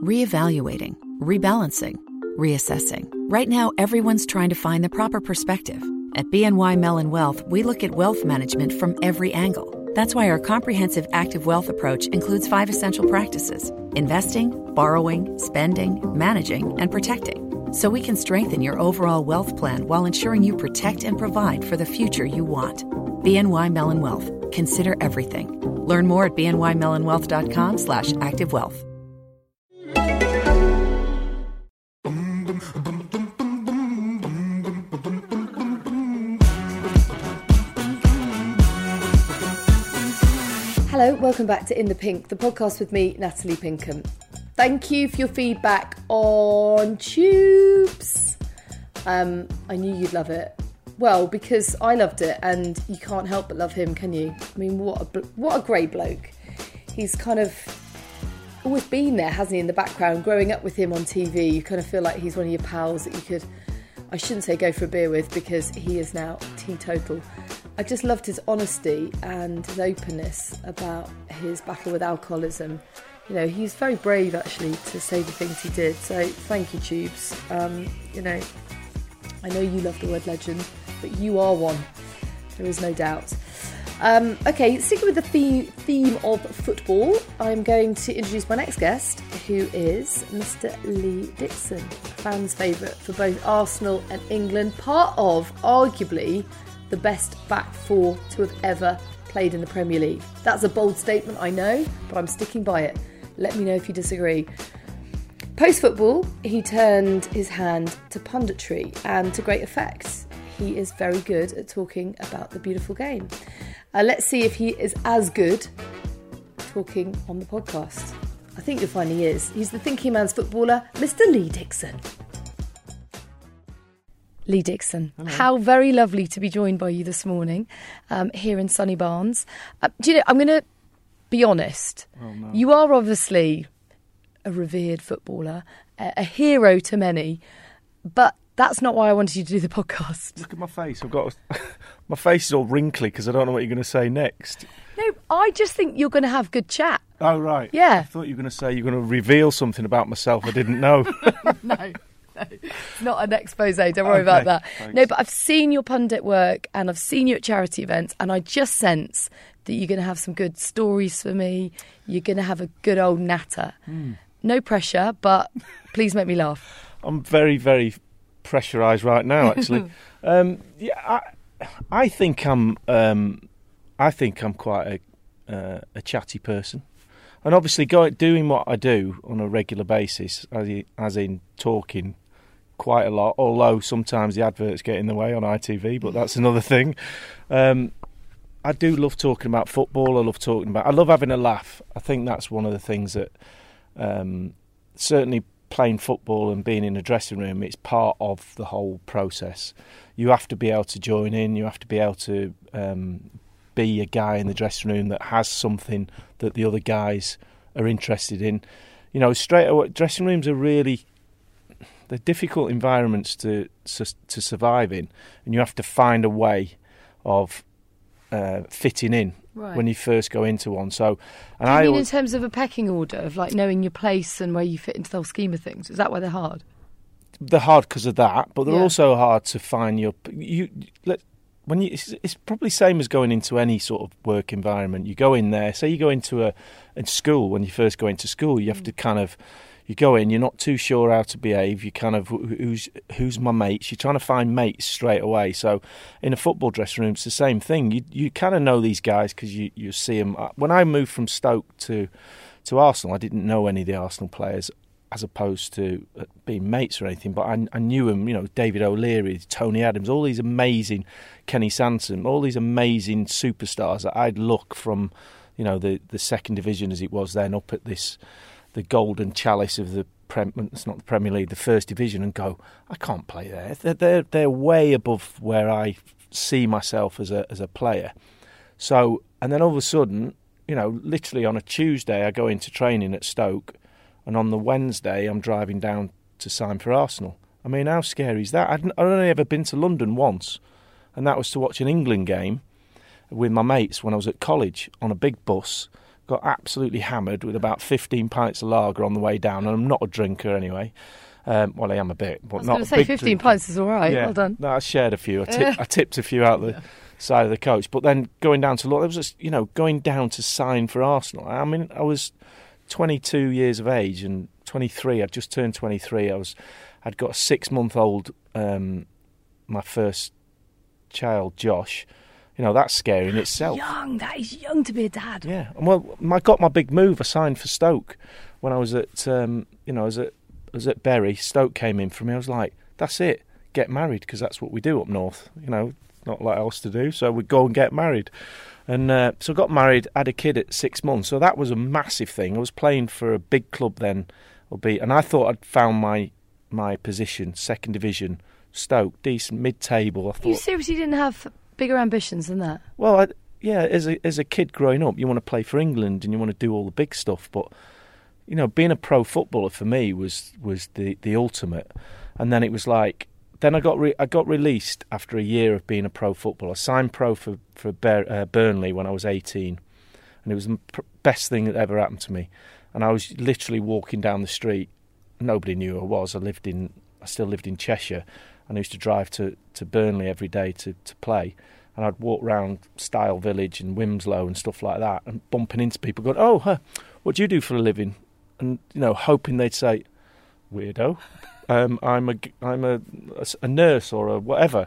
reevaluating, rebalancing, reassessing. Right now, everyone's trying to find the proper perspective. At BNY Mellon Wealth, we look at wealth management from every angle. That's why our comprehensive active wealth approach includes five essential practices investing, borrowing, spending, managing, and protecting. So we can strengthen your overall wealth plan while ensuring you protect and provide for the future you want. BNY Mellon Wealth. Consider everything. Learn more at bnymellonwealth.com slash active wealth. Welcome back to In the Pink, the podcast with me, Natalie Pinkham. Thank you for your feedback on Tubes. Um, I knew you'd love it. Well, because I loved it, and you can't help but love him, can you? I mean, what a bl- what a great bloke. He's kind of always been there, hasn't he, in the background? Growing up with him on TV, you kind of feel like he's one of your pals that you could, I shouldn't say go for a beer with, because he is now teetotal. I just loved his honesty and his openness about his battle with alcoholism. You know, he's very brave actually to say the things he did. So thank you, Tubes. Um, you know, I know you love the word legend, but you are one. There is no doubt. Um, okay, sticking with the theme, of football, I'm going to introduce my next guest, who is Mr. Lee Dixon, fans' favourite for both Arsenal and England, part of arguably the best back four to have ever played in the Premier League. That's a bold statement, I know, but I'm sticking by it. Let me know if you disagree. Post football, he turned his hand to punditry and to great effect. He is very good at talking about the beautiful game. Uh, let's see if he is as good talking on the podcast. I think you'll find he is. He's the thinking man's footballer, Mr. Lee Dixon. Lee Dixon. Hello. How very lovely to be joined by you this morning um, here in sunny Barnes. Uh, do you know, I'm going to be honest. Oh, no. You are obviously a revered footballer, a, a, hero to many, but that's not why I wanted you to do the podcast. Look at my face. I've got a, my face is all wrinkly because I don't know what you're going to say next. No, I just think you're going to have good chat. Oh right. Yeah. I thought you were going to say you're going to reveal something about myself I didn't know. no it's not an expose. Don't worry okay, about that. Thanks. No, but I've seen your pundit work and I've seen you at charity events, and I just sense that you're going to have some good stories for me. You're going to have a good old natter. Mm. No pressure, but please make me laugh. I'm very, very pressurised right now. Actually, um, yeah, I, I think I'm. Um, I think I'm quite a, uh, a chatty person and obviously going doing what I do on a regular basis, as, as in talking quite a lot, although sometimes the adverts get in the way on ITV, but that's another thing. Um, I do love talking about football. I love talking about. I love having a laugh. I think that's one of the things that um, certainly playing football and being in a dressing room. It's part of the whole process. You have to be able to join in. You have to be able to um, be a guy in the dressing room that has something that the other guys are interested in. You know, straight away, dressing rooms are really they're difficult environments to to survive in, and you have to find a way of uh, fitting in right. when you first go into one. So, and Do you I mean always, in terms of a pecking order of like knowing your place and where you fit into the whole scheme of things? Is that why they're hard? They're hard because of that, but they're yeah. also hard to find your you. Let, when you, it's, it's, probably same as going into any sort of work environment. You go in there. Say you go into a, a school when you first go into school. You have mm. to kind of you go in, you're not too sure how to behave. You kind of who's who's my mates. You're trying to find mates straight away. So in a football dressing room, it's the same thing. You you kind of know these guys because you you see them. Uh, when I moved from Stoke to to Arsenal, I didn't know any of the Arsenal players as opposed to uh, being mates or anything. But I, I knew him, you know, David O'Leary, Tony Adams, all these amazing, Kenny Sansom, all these amazing superstars that I'd look from, you know, the the second division as it was then up at this the golden chalice of the Prem, it's not the Premier League, the First Division, and go, I can't play there. They're, they're they're way above where I see myself as a as a player. So, and then all of a sudden, you know, literally on a Tuesday, I go into training at Stoke, and on the Wednesday, I'm driving down to sign for Arsenal. I mean, how scary is that? I'd, I'd only ever been to London once, and that was to watch an England game with my mates when I was at college on a big bus got absolutely hammered with about 15 pints of lager on the way down, and I'm not a drinker anyway. Um, well, I am a bit, but I was not going a to say big 15 drinker. pints is all right. Yeah. Well done. No, I shared a few. I, tip, I tipped a few out the side of the coach. But then going down to law, there was just, you know going down to sign for Arsenal. I mean, I was 22 years of age and 23. I'd just turned 23. I was, I'd got a six month old, um, my first child, Josh. You know that's scary in itself. Young. That is young to be a dad. Yeah, and well, I got my big move. I signed for Stoke when I was at, um, you know, I was at, I was at Bury. Stoke came in for me. I was like, that's it, get married because that's what we do up north. You know, not a lot else to do, so we go and get married. And uh, so I got married, had a kid at six months. So that was a massive thing. I was playing for a big club then, albeit, and I thought I'd found my my position, second division, Stoke, decent mid-table. I thought You seriously didn't have bigger ambitions than that? well, I, yeah, as a as a kid growing up, you want to play for England and you want to do all the big stuff. But you know, being a pro footballer for me was was the the ultimate. And then it was like, then I got re- I got released after a year of being a pro footballer. I signed pro for for uh, Burnley when I was eighteen, and it was the pr- best thing that ever happened to me. And I was literally walking down the street. Nobody knew who I was. I lived in I still lived in Cheshire, and I used to drive to, to Burnley every day to, to play. And I'd walk round Styal Village and Wilmslow and stuff like that, and bumping into people, going, "Oh, huh, what do you do for a living?" And you know, hoping they'd say, "Weirdo, um, I'm a g- I'm a, a nurse or a whatever."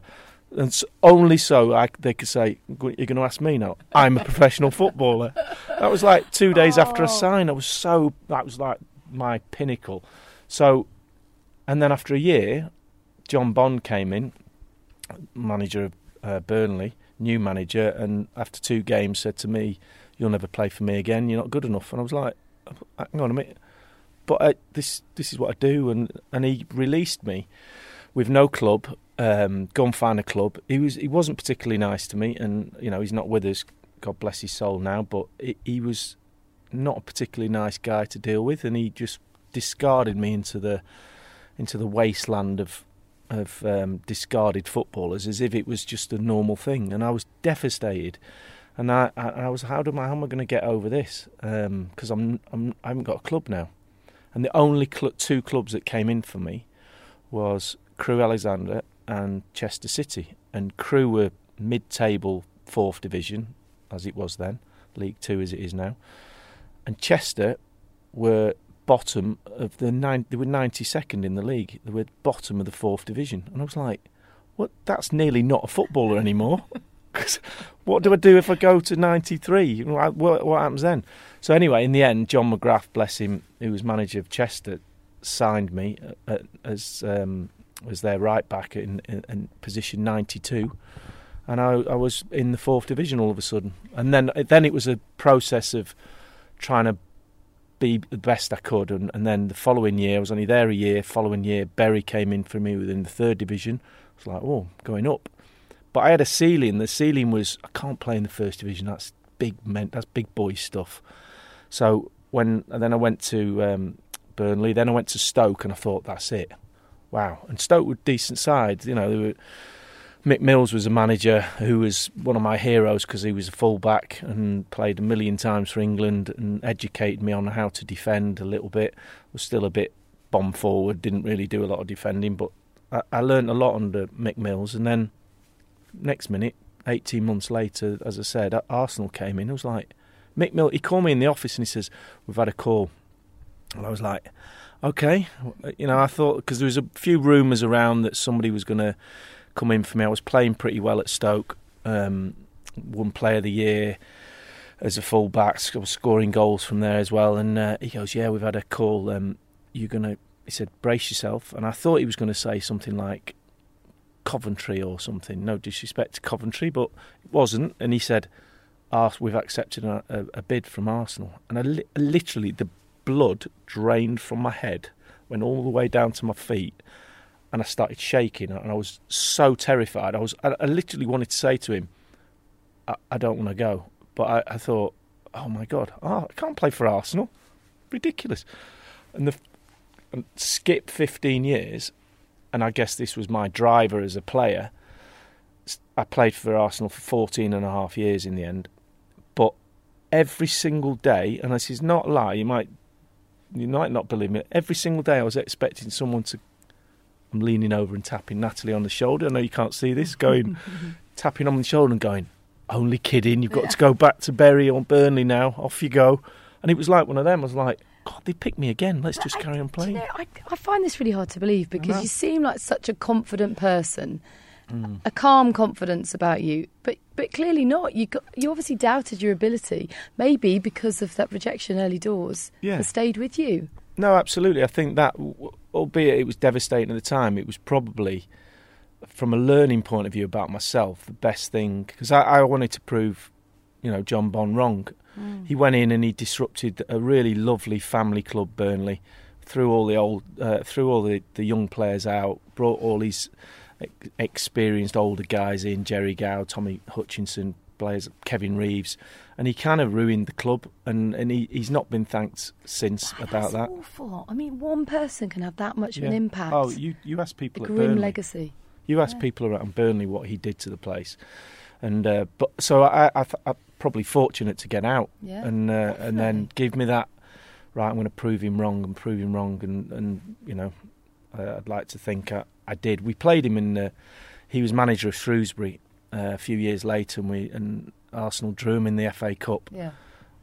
And s only so I, they could say, "You're going to ask me now? I'm a professional footballer." That was like two days after I signed. I was so that was like my pinnacle. So, and then after a year, John Bond came in, manager of uh, Burnley, new manager, and after two games said to me, "You'll never play for me again. You're not good enough." And I was like, "Hang on a minute." But I, this this is what I do, and and he released me with no club. Um, go and find a club. He was he wasn't particularly nice to me, and you know he's not with us. God bless his soul now. But he, he was not a particularly nice guy to deal with, and he just discarded me into the into the wasteland of of um, discarded footballers as if it was just a normal thing, and I was devastated. And I, I, I was, how I, how am I going to get over this? Because I'm, I'm, I haven't got a club now, and the only cl- two clubs that came in for me was Crewe Alexandra and Chester City, and Crewe were mid-table fourth division, as it was then, League Two as it is now, and Chester were bottom of the nine. They were ninety second in the league. They were bottom of the fourth division, and I was like, "What? That's nearly not a footballer anymore." 'Cause what do I do if I go to ninety three? What, what happens then? So anyway, in the end, John McGrath, bless him, who was manager of Chester, signed me uh, as um, as their right back in, in, in position ninety two. And I, I was in the fourth division all of a sudden, and then then it was a process of trying to be the best I could. And, and then the following year, I was only there a year. Following year, Bury came in for me within the third division. I was like, oh, going up. But I had a ceiling. The ceiling was I can't play in the first division. That's big men. That's big boy stuff. So when then I went to um, Burnley. Then I went to Stoke, and I thought that's it. Wow. And Stoke were decent side. You know, they were. Mick Mills was a manager who was one of my heroes because he was a fullback and played a million times for England and educated me on how to defend a little bit. Was still a bit bomb forward, didn't really do a lot of defending, but I, I learned a lot under Mick Mills. And then next minute, 18 months later, as I said, Arsenal came in. I was like, Mick he called me in the office and he says, We've had a call. And I was like, Okay. You know, I thought, because there was a few rumours around that somebody was going to come in for me. I was playing pretty well at Stoke, um, won Player of the Year as a fullback, I was scoring goals from there as well. And uh, he goes, "Yeah, we've had a call. Um, you're gonna," he said, "brace yourself." And I thought he was going to say something like Coventry or something. No disrespect to Coventry, but it wasn't. And he said, "Ars, we've accepted a, a, a bid from Arsenal." And I li- literally, the blood drained from my head, went all the way down to my feet and I started shaking, and I was so terrified. I was, I, literally wanted to say to him, "I, I don't want to go," but I, I, thought, "Oh my god, oh, I can't play for Arsenal, ridiculous." And the and skip 15 years, and I guess this was my driver as a player. I played for Arsenal for 14 and a half years in the end, but every single day, and this is not a lie. You might you might not believe me. Every single day, I was expecting someone to. I'm leaning over and tapping Natalie on the shoulder. I know you can't see this. Going, tapping on the shoulder and going, "Only kidding. You've got Yeah. to go back to Bury or Burnley now. Off you go." And it was like one of them. I was like, "God, they picked me again. Let's just carry on Do you playing." know, I, I find this really hard to believe because you seem like such a confident person, Mm. a calm confidence about you, but but clearly not. You got, you obviously doubted your ability, maybe because of that rejection early doors. Yeah. stayed with you. No, absolutely. I think that, albeit it was devastating at the time, it was probably, from a learning point of view about myself, the best thing because I, I wanted to prove, you know, John Bond wrong. He went in and he disrupted a really lovely family club, Burnley, threw all the old, uh, threw all the, the young players out, brought all these experienced older guys in, Gerry Gow, Tommy Hutchison, players, Kevin Reeves, and he kind of ruined the club, and, and he, he's not been thanked since about That's that. awful. I mean, one person can have that much of an impact. Oh, you you asked the people at grim Burnley. legacy. You asked people around Burnley what he did to the place, and uh, but so I, I, I'm probably fortunate to get out, Yeah, and uh, and then give me that. Right, I'm going to prove him wrong and prove him wrong, and and you know, uh, I'd like to think I, I did. We played him in. Uh, he was manager of Shrewsbury uh, a few years later, and we and Arsenal drew him in the FA Cup Yeah.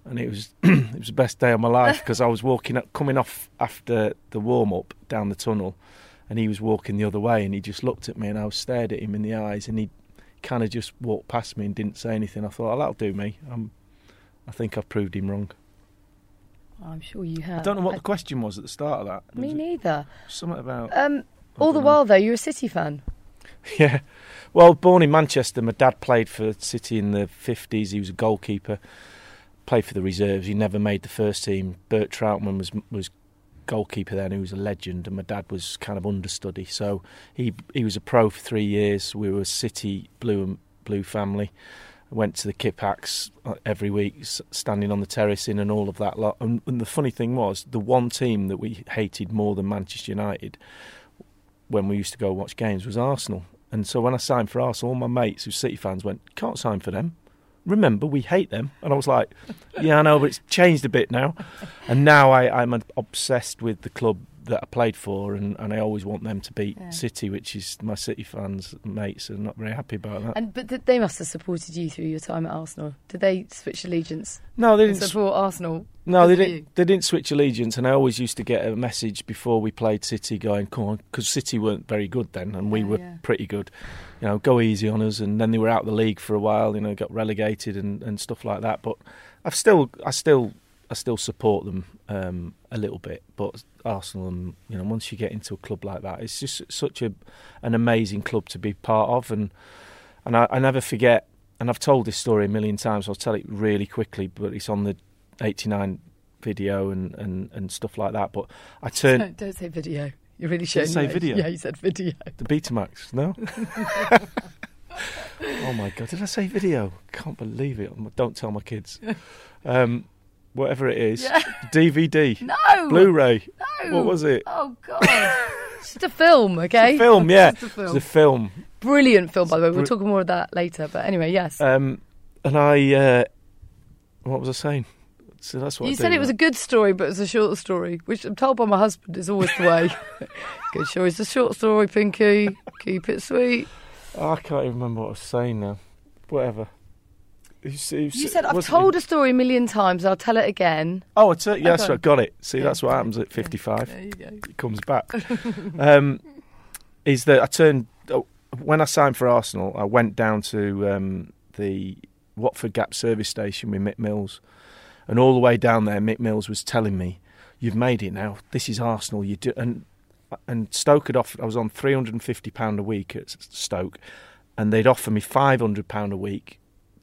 and it was it was the best day of my life because I was walking up, coming off after the warm up down the tunnel, and he was walking the other way, and he just looked at me, and I was stared at him in the eyes, and he kind of just walked past me and didn't say anything. I thought, oh, that'll do me. I'm, I think I've proved him wrong. I'm sure you have. I don't know what the question was at the start of that. There Me was neither. Something about Um, all the know. while, though, you're a City fan. Yeah. Well, born in Manchester, my dad played for City in the 50s. He was a goalkeeper, played for the reserves. He never made the first team. Bert Trautmann was was goalkeeper then, who was a legend, and my dad was kind of understudy. So he he was a pro for three years. We were a City blue and blue family. Went to the Kippax uh, every week, standing on the terracing and all of that lot. And, and the funny thing was, the one team that we hated more than Manchester United when we used to go watch games was Arsenal. And so when I signed for Arsenal, all my mates who City fans went, "Can't sign for them." Remember, we hate them. And I was like, "Yeah, I know, but it's changed a bit now." And now I, I'm obsessed with the club that I played for, and, and I always want them to beat Yeah. City, which is my City fans mates are not very happy about that. And but they must have supported you through your time at Arsenal. Did they switch allegiance no, they didn't. support Arsenal? No, they didn't. you. They didn't switch allegiance, and I always used to get a message before we played City, going, "Come on," because City weren't very good then, and we Yeah, were yeah. pretty good. You know, go easy on us, and then they were out of the league for a while. You know, got relegated and, and stuff like that. But I've still, I still, I still support them um, a little bit. But Arsenal, and you know, once you get into a club like that, it's just such a an amazing club to be part of, and and I, I never forget. And I've told this story a million times. I'll tell it really quickly, but it's on the '89 video and, and, and stuff like that. But I turned Don't, don't say video. You're really showing. say video? Yeah, you said video. the Betamax. No. oh my god! Did I say video? Can't believe it. Don't tell my kids. Um, whatever it is, Yeah. DVD, No. Blu-ray. No. What was it? Oh God. it's just a film, okay? Film, yeah. Just a It's a film. Brilliant film, by the way. We'll Br- talk more of that later. But anyway, yes. Um, and I, uh, what was I saying? So that's what I you do said it now. was a good story, but it's a short story, which I'm told by my husband is always the way. good story. It's a short story, Pinky. Keep it sweet. I can't even remember what I was saying now. Whatever. You, you said I've told it- a story a million times. I'll tell it again. Oh, it's, uh, yeah, that's Okay. right. Got it. See, Yeah. that's what happens at 55. There you go. It comes back. um, is that I turned oh, when I signed for Arsenal, I went down to um, the Watford Gap service station with Mick Mills, and all the way down there, Mick Mills was telling me, "You've made it now. This is Arsenal. You do." And and Stoke had offered. I was on three hundred and fifty pound a week at Stoke, and they'd offer me five hundred pound a week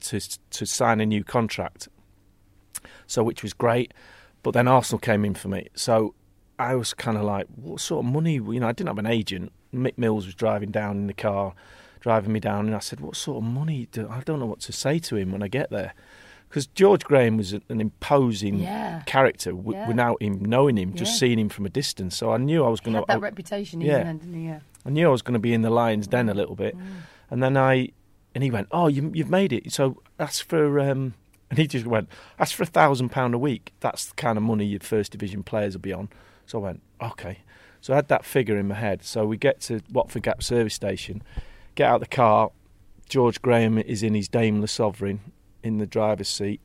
to to sign a new contract. So which was great, but then Arsenal came in for me. So I was kind of like, what sort of money? You know, I didn't have an agent. Mick Mills was driving down in the car, driving me down, and I said, what sort of money? Do I don't know what to say to him when I get there, because George Graham was an imposing Yeah. character w- Yeah. without him knowing him, just Yeah. seeing him from a distance. So I knew I was going to. that to. reputation, yeah. even then, didn't he? Yeah. I knew I was going to be in the lion's den a little bit, mm. and then I, and he went, "Oh, you, you've made it." So that's for um, And he just went, that's for a thousand pound a week. That's the kind of money your first division players will be on. So I went, okay. So I had that figure in my head. So we get to Watford Gap service station, get out the car. George Graham is in his Daimler Sovereign in the driver's seat,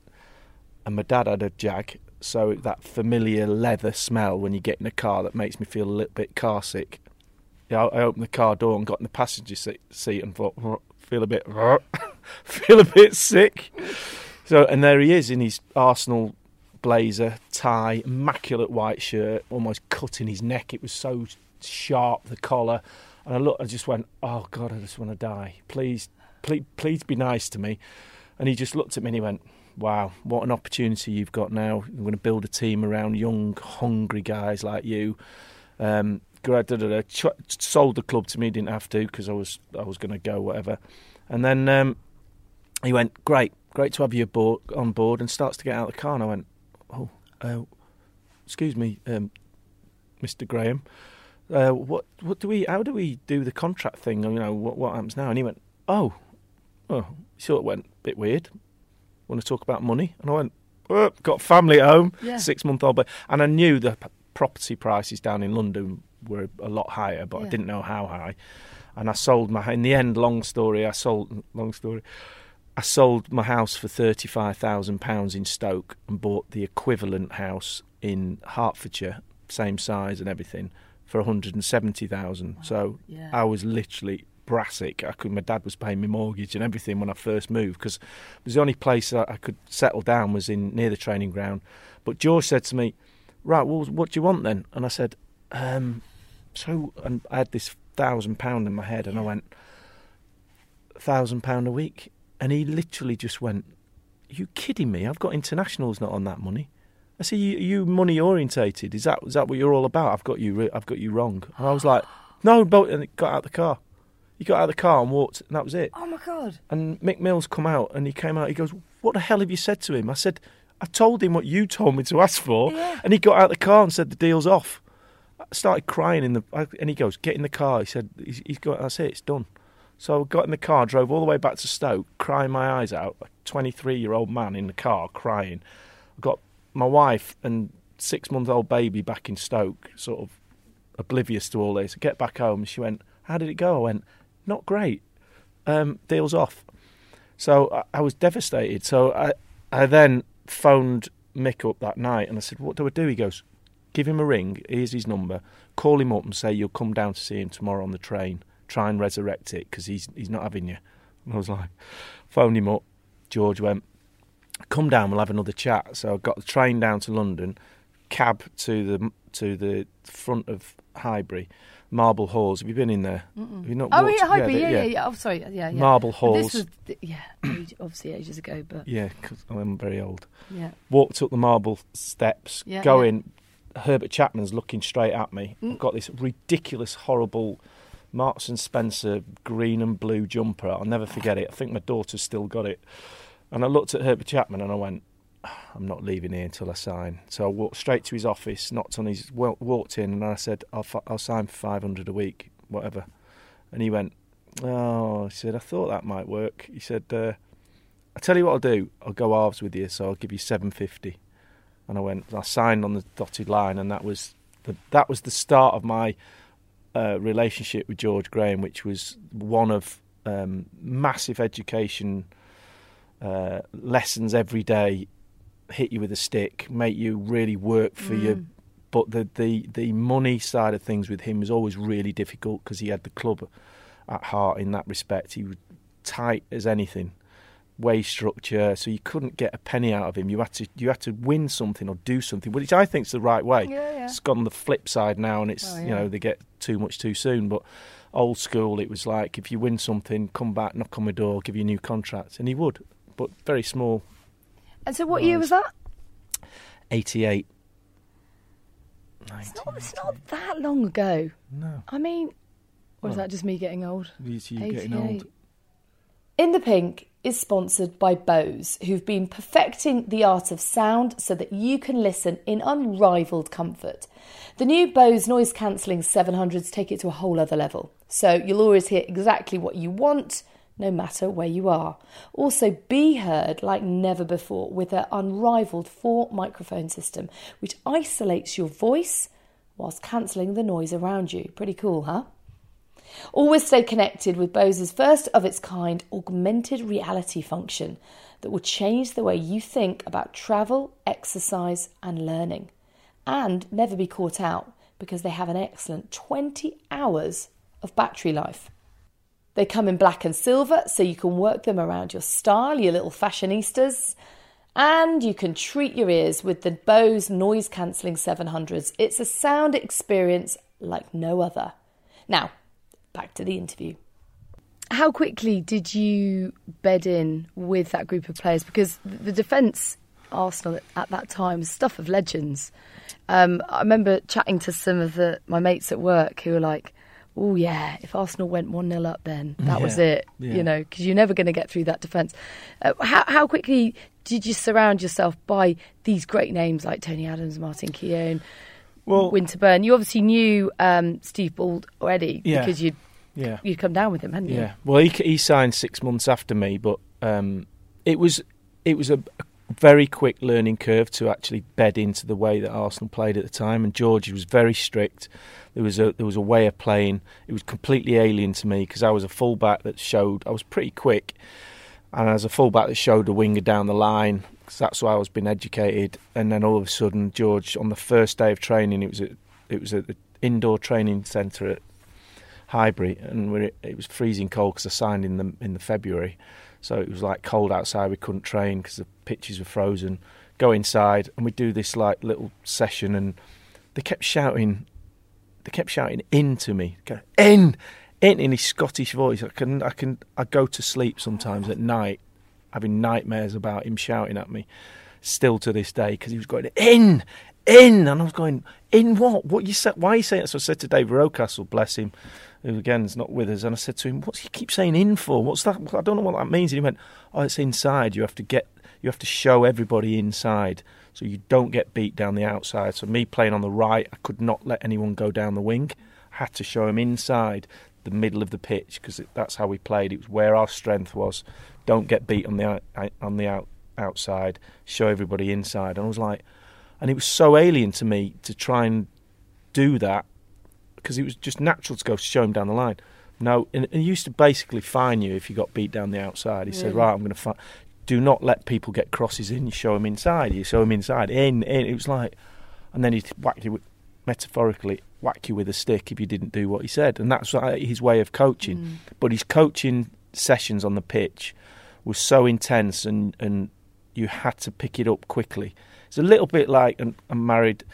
and my dad had a Jag. So that familiar leather smell when you get in a car that makes me feel a little bit car sick. I opened the car door and got in the passenger seat and thought, feel a bit, feel a bit sick. So, and there he is in his Arsenal blazer, tie, immaculate white shirt, almost cutting his neck. It was so sharp, the collar. And I looked, I just went, oh God, I just want to die. Please, please, please be nice to me. And he just looked at me and he went, wow, what an opportunity you've got now. I'm going to build a team around young, hungry guys like you. Um, sold the club to me, didn't have to because I was I was going to go, whatever. And then um, he went, great, great to have you aboard, on board, and starts to get out of the car. And I went, oh, uh, excuse me, um, Mr. Graham, uh, what what do we? How do we do the contract thing? You know, what what happens now? And he went, oh, oh, he sort of went a bit weird. Want to talk about money? And I went, oh, got family at home, yeah. six month old, but and I knew the property prices down in London were a lot higher, but yeah. I didn't know how high. And I sold my. In the end, long story. I sold. Long story. I sold my house for thirty five thousand pounds in Stoke and bought the equivalent house in Hertfordshire, same size and everything, for one hundred and seventy thousand. Wow. So yeah. I was literally brassic. I could. My dad was paying me mortgage and everything when I first moved because it was the only place I could settle down was in near the training ground. But George said to me, "Right, well, what do you want then?" And I said, um, "So," and I had this thousand pound in my head, and I went, thousand pound a week." And he literally just went, Are you kidding me? I've got internationals not on that money. I said, you, you money orientated? Is that is that what you're all about? I've got you I've got you wrong. And I was like, No, but and got out the car. He got out of the car and walked, and that was it. Oh my god! And Mick Mills come out, and he came out. He goes, "What the hell have you said to him?" I said, "I told him what you told me to ask for." Yeah. And he got out of the car and said, "The deal's off." I started crying in the, and he goes, "Get in the car." He said, "He's, he's got. That's it. It's done." So I got in the car, drove all the way back to Stoke, crying my eyes out. A 23 year old man in the car crying. I got my wife and six month old baby back in Stoke, sort of oblivious to all this. I get back home, she went, How did it go? I went, Not great. Um, deal's off. So I, I was devastated. So I, I then phoned Mick up that night and I said, What do I do? He goes, Give him a ring. Here's his number. Call him up and say you'll come down to see him tomorrow on the train try and resurrect it because he's he's not having you. And I was like, phoned him up. George went, come down, we'll have another chat. So I got the train down to London, cab to the to the front of Highbury. Marble Halls. Have you been in there? Have you not? Oh yeah, Highbury. Yeah, yeah, yeah, yeah. Oh, sorry. Yeah, yeah. Marble Halls. This was, yeah, obviously ages ago, but yeah, because I'm very old. Yeah. Walked up the marble steps, yeah, going. Yeah. Herbert Chapman's looking straight at me. Mm. I've got this ridiculous, horrible Marks and Spencer green and blue jumper. I'll never forget it. I think my daughter's still got it. And I looked at Herbert Chapman and I went, I'm not leaving here until I sign. So I walked straight to his office, knocked on his, walked in, and I said, I'll, I'll sign for 500 a week, whatever. And he went, Oh, he said, I thought that might work. He said, uh, I'll tell you what I'll do. I'll go halves with you, so I'll give you 750. And I went, I signed on the dotted line, and that was the, that was the start of my uh, relationship with George Graham, which was one of um, massive education uh, lessons every day. Hit you with a stick, make you really work for mm. you. But the, the the money side of things with him was always really difficult because he had the club at heart in that respect. He was tight as anything wage structure, so you couldn't get a penny out of him. You had to you had to win something or do something, which I think is the right way. Yeah, yeah. It's gone the flip side now, and it's oh, yeah. you know they get too much too soon. But old school, it was like if you win something, come back, knock on my door, give you a new contract, and he would, but very small. And so, what year was that? Eighty-eight. It's not, it's not that long ago. No. I mean, or is that just me getting old? It's you getting old. In the Pink is sponsored by Bose, who've been perfecting the art of sound so that you can listen in unrivaled comfort. The new Bose noise cancelling 700s take it to a whole other level. So you'll always hear exactly what you want, no matter where you are. Also, be heard like never before with their unrivaled four microphone system, which isolates your voice whilst cancelling the noise around you. Pretty cool, huh? Always stay connected with Bose's first of its kind augmented reality function that will change the way you think about travel, exercise, and learning. And never be caught out because they have an excellent 20 hours of battery life. They come in black and silver, so you can work them around your style, your little fashionistas. And you can treat your ears with the Bose noise cancelling 700s. It's a sound experience like no other. Now, back to the interview. How quickly did you bed in with that group of players? Because the defence Arsenal at that time was stuff of legends. Um, I remember chatting to some of the, my mates at work who were like, oh yeah, if Arsenal went one 0 up, then that yeah, was it. Yeah. You know, because you're never going to get through that defence. Uh, how, how quickly did you surround yourself by these great names like Tony Adams, Martin Keown, well, Winterburn? You obviously knew um, Steve Bould already yeah. because you'd yeah. you'd come down with him, hadn't you? Yeah. Well, he, he signed six months after me, but um, it was it was a, a very quick learning curve to actually bed into the way that Arsenal played at the time. And George was very strict. There was a there was a way of playing. It was completely alien to me because I was a fullback that showed I was pretty quick, and as a fullback that showed a winger down the line. Cause that's why I was being educated. And then all of a sudden, George on the first day of training, it was at it was at the indoor training centre at Highbury, and it was freezing cold because I signed in the in the February. So it was like cold outside. We couldn't train because the pitches were frozen. Go inside and we do this like little session, and they kept shouting. They kept shouting in to me, in, in in his Scottish voice. I can, I can, I go to sleep sometimes at night, having nightmares about him shouting at me. Still to this day, because he was going in, in, and I was going in what? What you said? Why are you saying that? So I said to David Rocastle, bless him who again is not with us, and I said to him, "What's he keep saying in for? What's that? I don't know what that means." And he went, "Oh, it's inside. You have to get, you have to show everybody inside, so you don't get beat down the outside." So me playing on the right, I could not let anyone go down the wing. I had to show him inside the middle of the pitch because that's how we played. It was where our strength was. Don't get beat on the on the out, outside. Show everybody inside. And I was like, and it was so alien to me to try and do that because it was just natural to go show him down the line. No, and, he used to basically fine you if you got beat down the outside. He said, "Right, I'm going to fight. Do not let people get crosses in. You show them inside. You show them inside. In, in." It was like, and then he'd whack you with, metaphorically whack you with a stick if you didn't do what he said, and that's his way of coaching. Mm. But his coaching sessions on the pitch was so intense, and and you had to pick it up quickly. It's a little bit like I'm married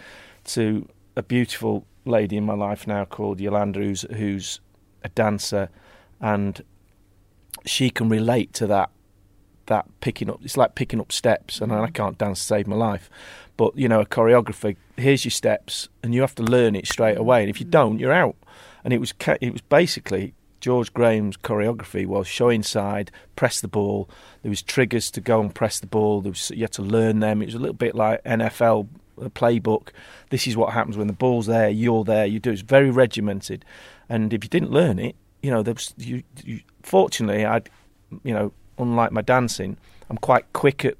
to a beautiful lady in my life now called Yolanda, who's, who's a dancer, and she can relate to that. That picking up, it's like picking up steps, and I mm-hmm. can't dance to save my life. But you know, a choreographer, here's your steps, and you have to learn it straight away. And if you mm-hmm. don't, you're out. And it was it was basically George Graham's choreography was show inside, press the ball. There was triggers to go and press the ball. There was, you had to learn them. It was a little bit like NFL playbook. This is what happens when the ball's there. You're there. You do. It's very regimented, and if you didn't learn it, you know, there was. You, you, fortunately, I'd, you know, unlike my dancing, I'm quite quick at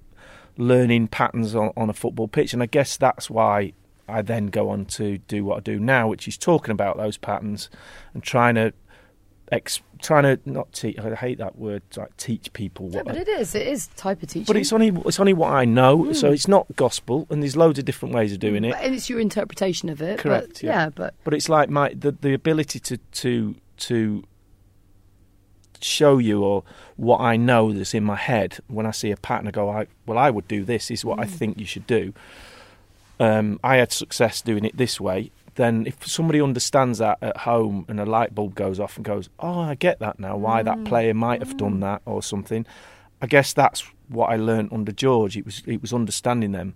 learning patterns on, on a football pitch, and I guess that's why I then go on to do what I do now, which is talking about those patterns and trying to ex- trying to not teach. I hate that word. Like teach people. What but it is. It is type of teaching. But it's only it's only what I know. Mm. So it's not gospel, and there's loads of different ways of doing it. And it's your interpretation of it. Correct. But, yeah. yeah. but but it's like my the the ability to to to show you or what I know that's in my head when I see a pattern. I go, I, well, I would do this. Is what mm. I think you should do. Um, I had success doing it this way, then if somebody understands that at home and a light bulb goes off and goes, oh, I get that now, why mm. that player might have done mm. that or something. I guess that's what I learned under George. It was it was understanding them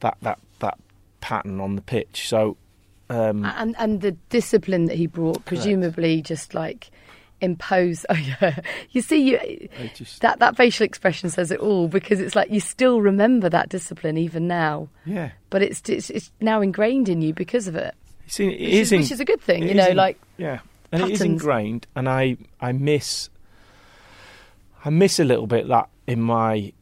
that that that pattern on the pitch. So um, and and the discipline that he brought, presumably, correct. just like impose. Oh yeah, you see, you just, that that facial expression says it all because it's like you still remember that discipline even now. Yeah, but it's it's, it's now ingrained in you because of it. See, it which, is in, which is a good thing, you know, in, like yeah, and patterns. it is ingrained, and I I miss I miss a little bit that in my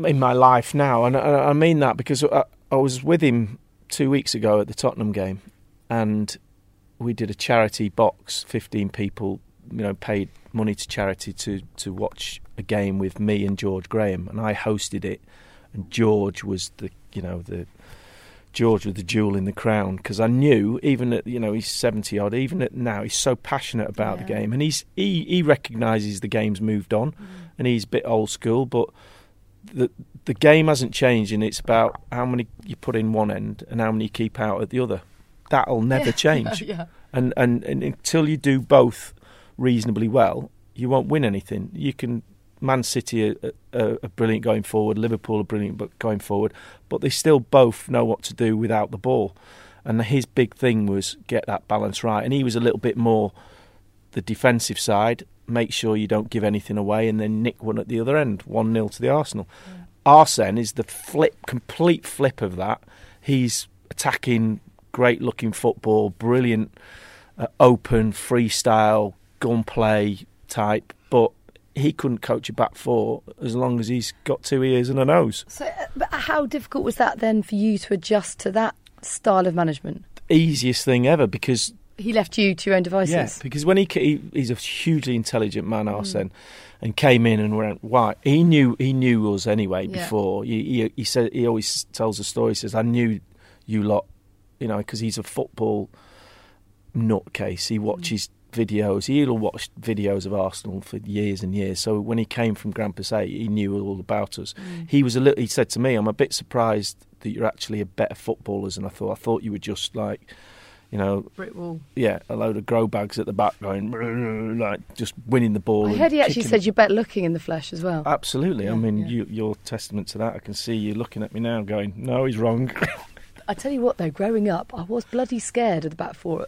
in my life now, and I, I mean that because I, I was with him two weeks ago at the Tottenham game, and we did a charity box. Fifteen people, you know, paid money to charity to to watch a game with me and George Graham, and I hosted it, and George was the you know the George with the jewel in the crown because I knew even at you know he's seventy odd, even at now he's so passionate about Yeah. the game, and he's he he recognises the game's moved on, mm-hmm. and he's a bit old school, but the the game hasn't changed, and it's about how many you put in one end and how many you keep out at the other. That'll never change, yeah. and, and and until you do both reasonably well, you won't win anything. You can. Man City are, are, are brilliant going forward. Liverpool are brilliant but going forward, but they still both know what to do without the ball. And his big thing was get that balance right. And he was a little bit more the defensive side. Make sure you don't give anything away, and then nick one at the other end, one 0 to the Arsenal. Arsene is the flip, complete flip of that. He's attacking, great looking football, brilliant, uh, open, freestyle, gunplay type, but he couldn't coach a back four as long as he's got two ears and a nose. So, uh, but how difficult was that then for you to adjust to that style of management? The Easiest thing ever because He left you to your own devices. Yeah, because when he, he he's a hugely intelligent man, Arsene, and came in and went why he knew he knew us anyway Yeah. before. He, he he said he always tells a story. He says I knew you lot, you know, because he's a football nutcase. He watches videos. He'll watch videos of Arsenal for years and years. So when he came from Grampus Eight, he knew all about us. Mm. He was a little. He said to me, "I'm a bit surprised that you're actually a better footballers than I thought. I thought you were just like." You know, Brick wall. yeah, a load of grow bags at the back going like just winning the ball. I heard he actually said it. you're better looking in the flesh as well. Absolutely. I mean, yeah. You, you're testament to that. I can see you looking at me now, going, "No, he's wrong." I tell you what, though, growing up, I was bloody scared of the back four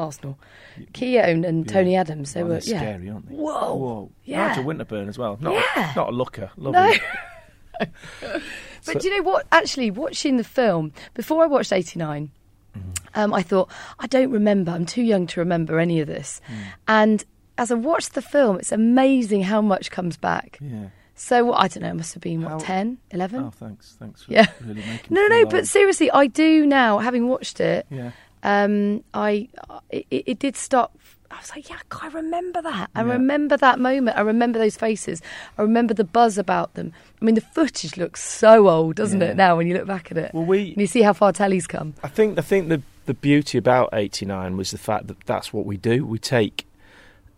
Arsenal. Keown and Yeah. Tony Adams, they Oh, were yeah. scary, aren't they? Whoa. Whoa! Yeah. Nigel Winterburn as well. Not Yeah. not a looker. No. Lovely. But do you know what? Actually, watching the film before I watched '89, Mm-hmm. um, I thought I don't remember. I'm too young to remember any of this. Mm. And as I watched the film, it's amazing how much comes back. Yeah. So what- I don't know. It must have been How- what 10, 11? Oh, thanks. Thanks for Yeah. really making. no, me no, but seriously, I do now. Having watched it, yeah. Um, I it, it did stop. I was like, yeah, I remember that. I Yeah. remember that moment. I remember those faces. I remember the buzz about them. I mean, the footage looks so old, doesn't Yeah. it? Now when you look back at it, Well, we. and you see how far telly's come. I think I think the the beauty about '89 was the fact that that's what we do. We take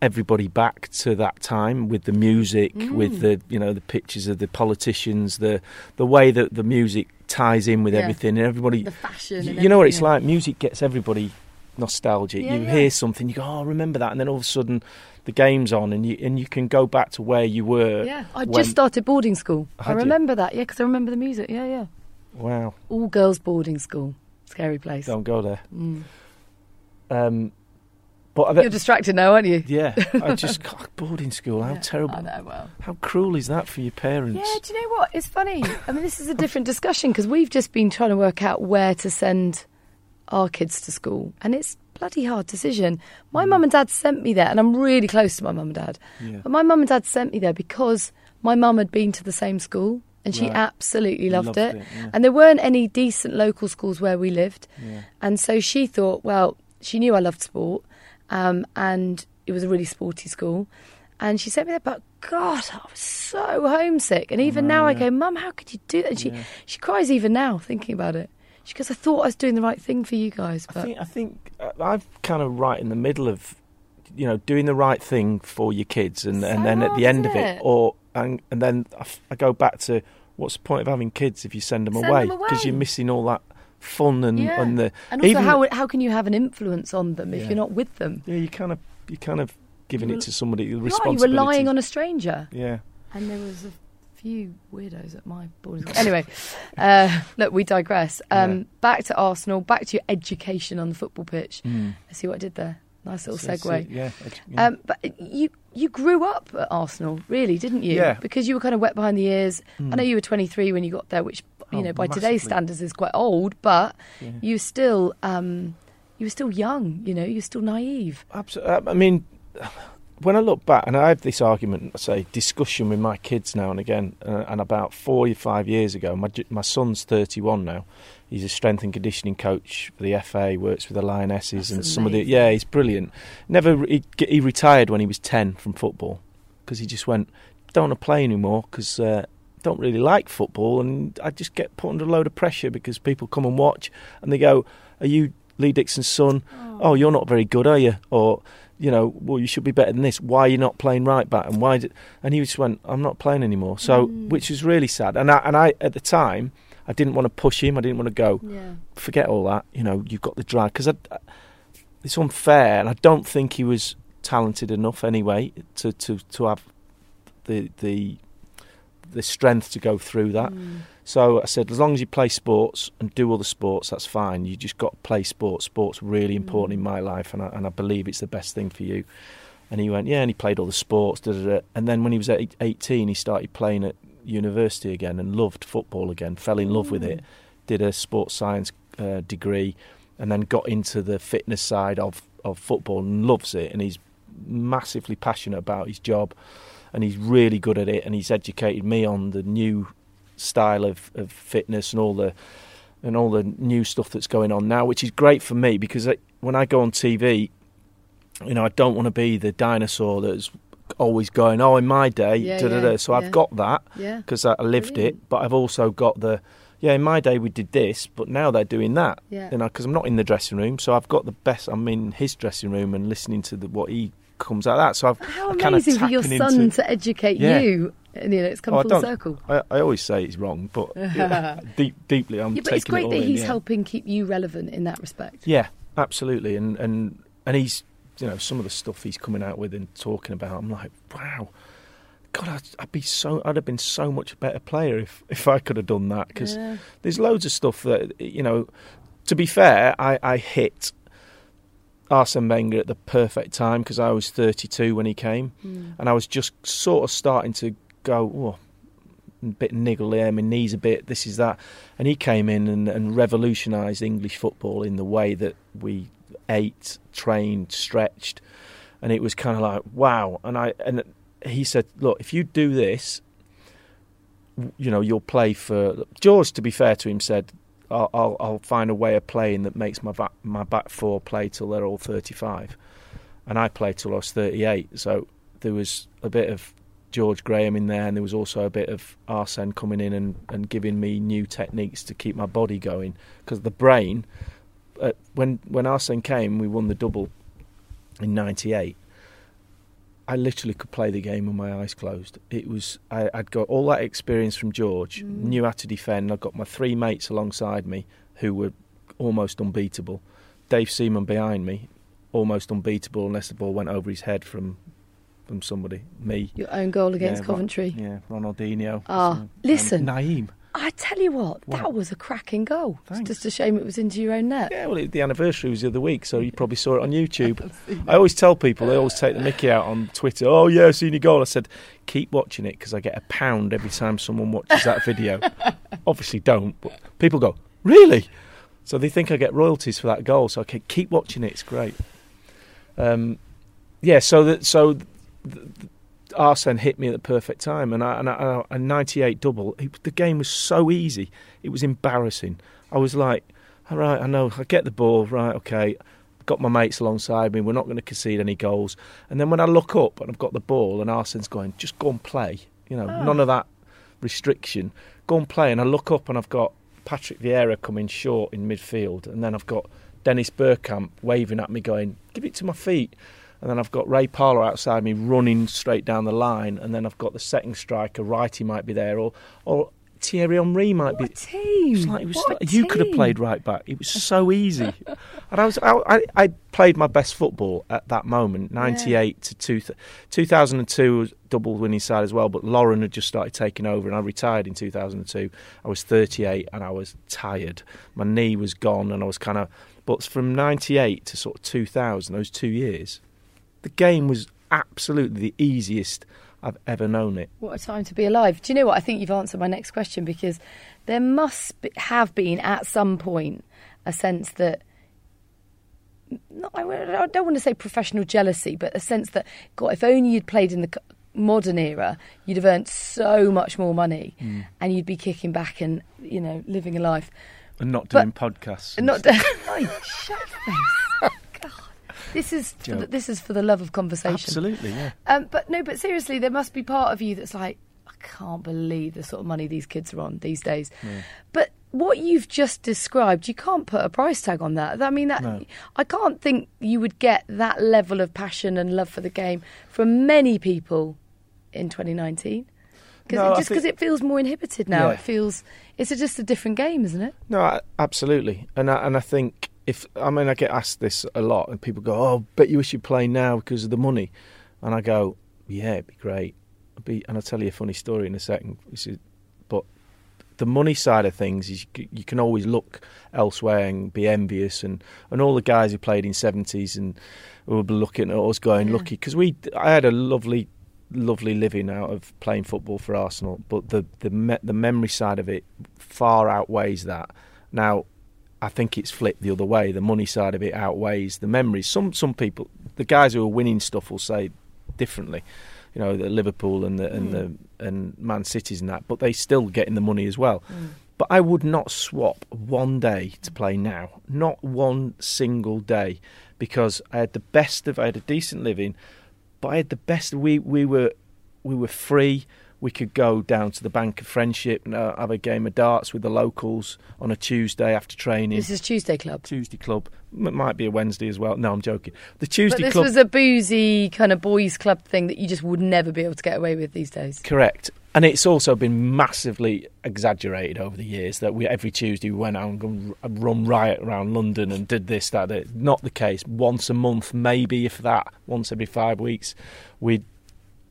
everybody back to that time with the music, Mm. with the you know the pictures of the politicians, the the way that the music ties in with Yeah. everything, and everybody. The fashion. You, you know what it's like. Music gets everybody nostalgic. Yeah, you hear something, you go, "Oh, remember that," and then all of a sudden, the game's on, and you and you can go back to where you were. Yeah, I when- just started boarding school. I Had you? remember that. Yeah, because I remember the music. Yeah, yeah. Wow, All girls boarding school. Scary place. don't go there. Mm. Um, but You're distracted now, aren't you? yeah, I just God, boarding school. How Yeah, terrible! I know. Well. How cruel is that for your parents? Yeah, do you know what? It's funny. I mean, this is a different discussion because we've just been trying to work out where to send our kids to school, and it's a bloody hard decision. My mum and dad sent me there, and I'm really close to my mum and dad. Yeah. But my mum and dad sent me there because my mum had been to the same school, and she Right. absolutely loved, Loved it. it, yeah. And there weren't any decent local schools where we lived, Yeah. and so she thought, well, she knew I loved sport, um, and it was a really sporty school. And she sent me there, but God, I was so homesick. And even know, now, I go, Mum, how could you do that? And she, Yeah. she cries even now thinking about it. She goes, I thought I was doing the right thing for you guys, I think I think uh, I'm kind of right in the middle of, you know, doing the right thing for your kids, and, and then at the end of it, it? or and and then I, f- I go back to what's the point of having kids if you send them Send away because you're missing all that fun and Yeah. and the and also even how how can you have an influence on them if Yeah. you're not with them? yeah you kind of you kind of giving You it to somebody the You are, you're relying on a stranger. yeah. And there was a few weirdos at my boarding school. Anyway, uh, look, we digress. Um, Yeah. Back to Arsenal. Back to your education on the football pitch. Mm. I see what I did there. Nice little so- segue. yeah. edu- yeah. Um, but you you grew up at Arsenal, really, didn't you? Yeah. Because you were kind of wet behind the ears. I know you were 23 when you got there, which you Oh, know by today's standards is quite old, but Yeah. you still um, you were still young. You know, you're still naive. Absolutely. I mean, when I look back, and I have this argument, I say, discussion with my kids now and again, uh, and about four or five years ago, my my son's 31 now. He's a strength and conditioning coach for the FA. Works with the Lionesses That's and some of the yeah, he's brilliant. Never he, he retired when he was 10 from football because he just went don't want to play anymore because uh, don't really like football and I just get put under a load of pressure because people come and watch and they go, "Are you Lee Dixon's son? Oh, you're not very good, are you?" Or you know, well, you should be better than this. Why are you not playing right back? And why? Did, and he just went, "I'm not playing anymore." So, which was really sad. And I, and I at the time, I didn't want to push him. I didn't want to go. Yeah. Forget all that. You know, you've got the drive because it's unfair, and I don't think he was talented enough anyway to to to have the the the strength to go through that. Mm. So I said, as long as you play sports and do other sports, that's fine. You just got to play sports. Sports really important in my life, and I, and I believe it's the best thing for you. And he went, yeah, and he played all the sports. Da, da, da. And then when he was eight- 18, he started playing at university again and loved football again, fell in love with it, did a sports science uh, degree, and then got into the fitness side of, of football and loves it. And he's massively passionate about his job and he's really good at it and he's educated me on the new style of, of fitness and all the and all the new stuff that's going on now which is great for me because I, when I go on TV you know I don't want to be the dinosaur that's always going oh in my day Yeah, da, da, da. so yeah. I've got that Yeah. because I lived Brilliant. it but I've also got the yeah in my day we did this but now they're doing that Yeah. you know because I'm not in the dressing room so I've got the best I'm in his dressing room and listening to the, what he comes out of that so I've How I'm amazing for your son into- to educate Yeah. you. And, you know, it's come Oh, full circle. I, I always say it's wrong, but yeah, deep, deeply, I'm Yeah, but it's great it that in, he's yeah. helping keep you relevant in that respect. Yeah, absolutely, and and and he's, you know, some of the stuff he's coming out with and talking about. I'm like, wow, God, I'd, I'd be so, I'd have been so much a better player if if I could have done that because Yeah. there's loads of stuff that you know. To be fair, I, I hit Arsene Wenger at the perfect time because I was 32 when he came, Mm. and I was just sort of starting to go, oh, a bit niggly, there, my knees a bit, this is that, and he came in and, and revolutionised English football in the way that we ate, trained, stretched, and it was kind of like wow. And I and he said, look, if you do this, you know, you'll play for George. To be fair to him, said. I'll, I'll, I'll find a way of playing that makes my back, my back four play till they're all 35 and I played till I was 38. So there was a bit of George Graham in there, and there was also a bit of Arsene coming in and, and giving me new techniques to keep my body going. Because the brain, uh, when when Arsene came, we won the double in '98. I literally could play the game with my eyes closed. It was I, I'd got all that experience from George, knew how to defend. I got my three mates alongside me who were almost unbeatable. Dave Seaman behind me, almost unbeatable unless the ball went over his head from from somebody. Me. Your own goal against Yeah, Ron- Coventry. yeah, Ronaldinho. Ah, So, listen. Naeem. I tell you what, What? that was a cracking goal. It's just a shame it was into your own net. Yeah, well, it, the anniversary was the other week, so you probably saw it on YouTube. I always tell people, they always take the mickey out on Twitter. Oh, yeah, I've seen your goal. I said, keep watching it because I get a pound every time someone watches that video. Obviously, don't, but people go, really? So they think I get royalties for that goal. So I can keep watching it. It's great. Um, yeah, so that so th- th- Arsene hit me at the perfect time, and I, and I, a 98 double. It, the game was so easy. It was embarrassing. I was like, all right, I know, I get the ball, right, okay. Got my mates alongside me. We're not going to concede any goals. And then when I look up and I've got the ball, and Arsene's going, just go and play. You know, ah. none of that restriction. Go and play. And I look up and I've got Patrick Vieira coming short in midfield, and then I've got Dennis Bergkamp waving at me, going, "Give it to my feet." And then I've got Ray Parlour outside me running straight down the line, and then I've got the second striker, Wrighty might be there, or or Thierry Henry might be. What a team! It's like, it was like- you could have played right back. It was so easy, and I was I, I, played my best football at that moment. Ninety eight to two, two thousand and two was double winning side as well. But Lauren had just started taking over, and I retired in two thousand and two. I was thirty eight, and I was tired. My knee was gone, and I was kind of. But from ninety eight to sort of two thousand, those two years, the game was absolutely the easiest I've ever known it. What a time to be alive. Do you know what? I think you've answered my next question because there must be, have been at some point a sense that not I don't want to say professional jealousy, but a sense that God, if only you'd played in the modern era, you'd have earned so much more money, mm. and you'd be kicking back and you know living a life. And not doing but, podcasts. And not doing. oh, shut face. This is for the, this is for the love of conversation. Absolutely, yeah. Um, but no, but seriously, there must be part of you that's like, I can't believe the sort of money these kids are on these days. Yeah. But what you've just described, you can't put a price tag on that. I mean, that no. I can't think you would get that level of passion and love for the game from many people in 2019. Cause no, just because it feels more inhibited now, yeah. it feels it's a, just a different game, isn't it? No, absolutely, and I, and I think if I mean I get asked this a lot, and people go, "Oh, bet you wish you'd play now because of the money," and I go, "Yeah, it'd be great." I'd be, and I'll tell you a funny story in a second. But the money side of things is you, you can always look elsewhere and be envious, and, and all the guys who played in seventies and will be looking at us going yeah. lucky because we I had a lovely lovely living out of playing football for Arsenal, but the the me- the memory side of it far outweighs that. Now, I think it's flipped the other way. The money side of it outweighs the memories. Some some people, the guys who are winning stuff, will say differently. You know, the Liverpool and the and mm. the and Man Cities and that, but they still getting the money as well. Mm. But I would not swap one day to play now, not one single day, because I had the best of. I had a decent living. But I had the best. We we were we were free. We could go down to the Bank of Friendship and uh, have a game of darts with the locals on a Tuesday after training. This is Tuesday Club. Tuesday Club. It might be a Wednesday as well. No, I'm joking. The Tuesday but this Club. was a boozy kind of boys' club thing that you just would never be able to get away with these days. Correct. And it's also been massively exaggerated over the years that we every Tuesday we went out and run riot around London and did this, that, that. Not the case. Once a month, maybe if that. Once every five weeks, we'd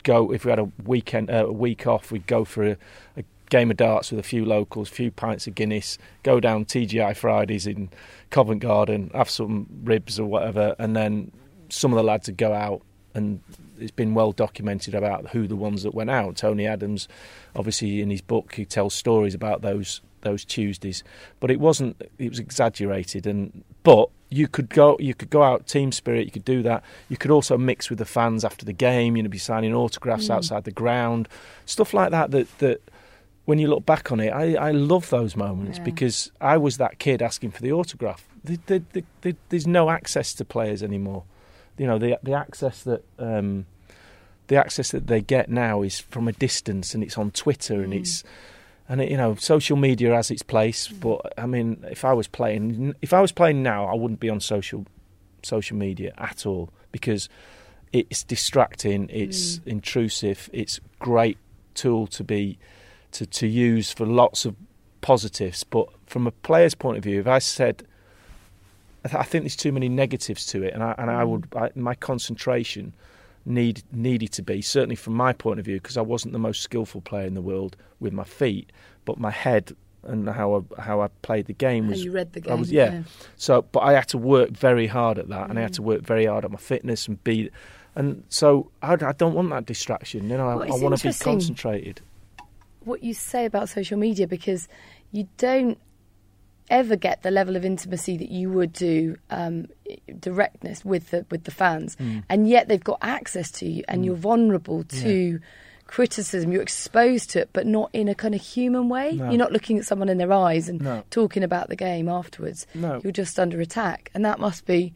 go if we had a weekend, uh, a week off. We'd go for a, a game of darts with a few locals, a few pints of Guinness, go down TGI Fridays in Covent Garden, have some ribs or whatever, and then some of the lads would go out and it's been well documented about who the ones that went out. Tony Adams, obviously in his book, he tells stories about those those Tuesdays, but it wasn't. It was exaggerated, and but you could go you could go out team spirit. You could do that. You could also mix with the fans after the game. You know, be signing autographs mm. outside the ground, stuff like that. That that when you look back on it, I, I love those moments yeah. because I was that kid asking for the autograph. The, the, the, there's no access to players anymore you know the the access that um, the access that they get now is from a distance, and it's on Twitter, mm. and it's and it, you know social media has its place. Mm. But I mean, if I was playing, if I was playing now, I wouldn't be on social social media at all because it's distracting, it's mm. intrusive, it's great tool to be to to use for lots of positives. But from a player's point of view, if I said I think there's too many negatives to it, and I, and I would I, my concentration need needed to be certainly from my point of view because I wasn't the most skillful player in the world with my feet, but my head and how I, how I played the game was. How you read the game. I was, yeah. yeah. So, but I had to work very hard at that, mm. and I had to mm. work very hard at my fitness and be, and so I, I don't want that distraction. You know, well, I, I want to be concentrated. What you say about social media because you don't ever get the level of intimacy that you would do um, directness with the with the fans, mm. and yet they've got access to you, and mm. you're vulnerable to. Yeah. Criticism, you're exposed to it, but not in a kind of human way. No. You're not looking at someone in their eyes and no. talking about the game afterwards. No. You're just under attack, and that must be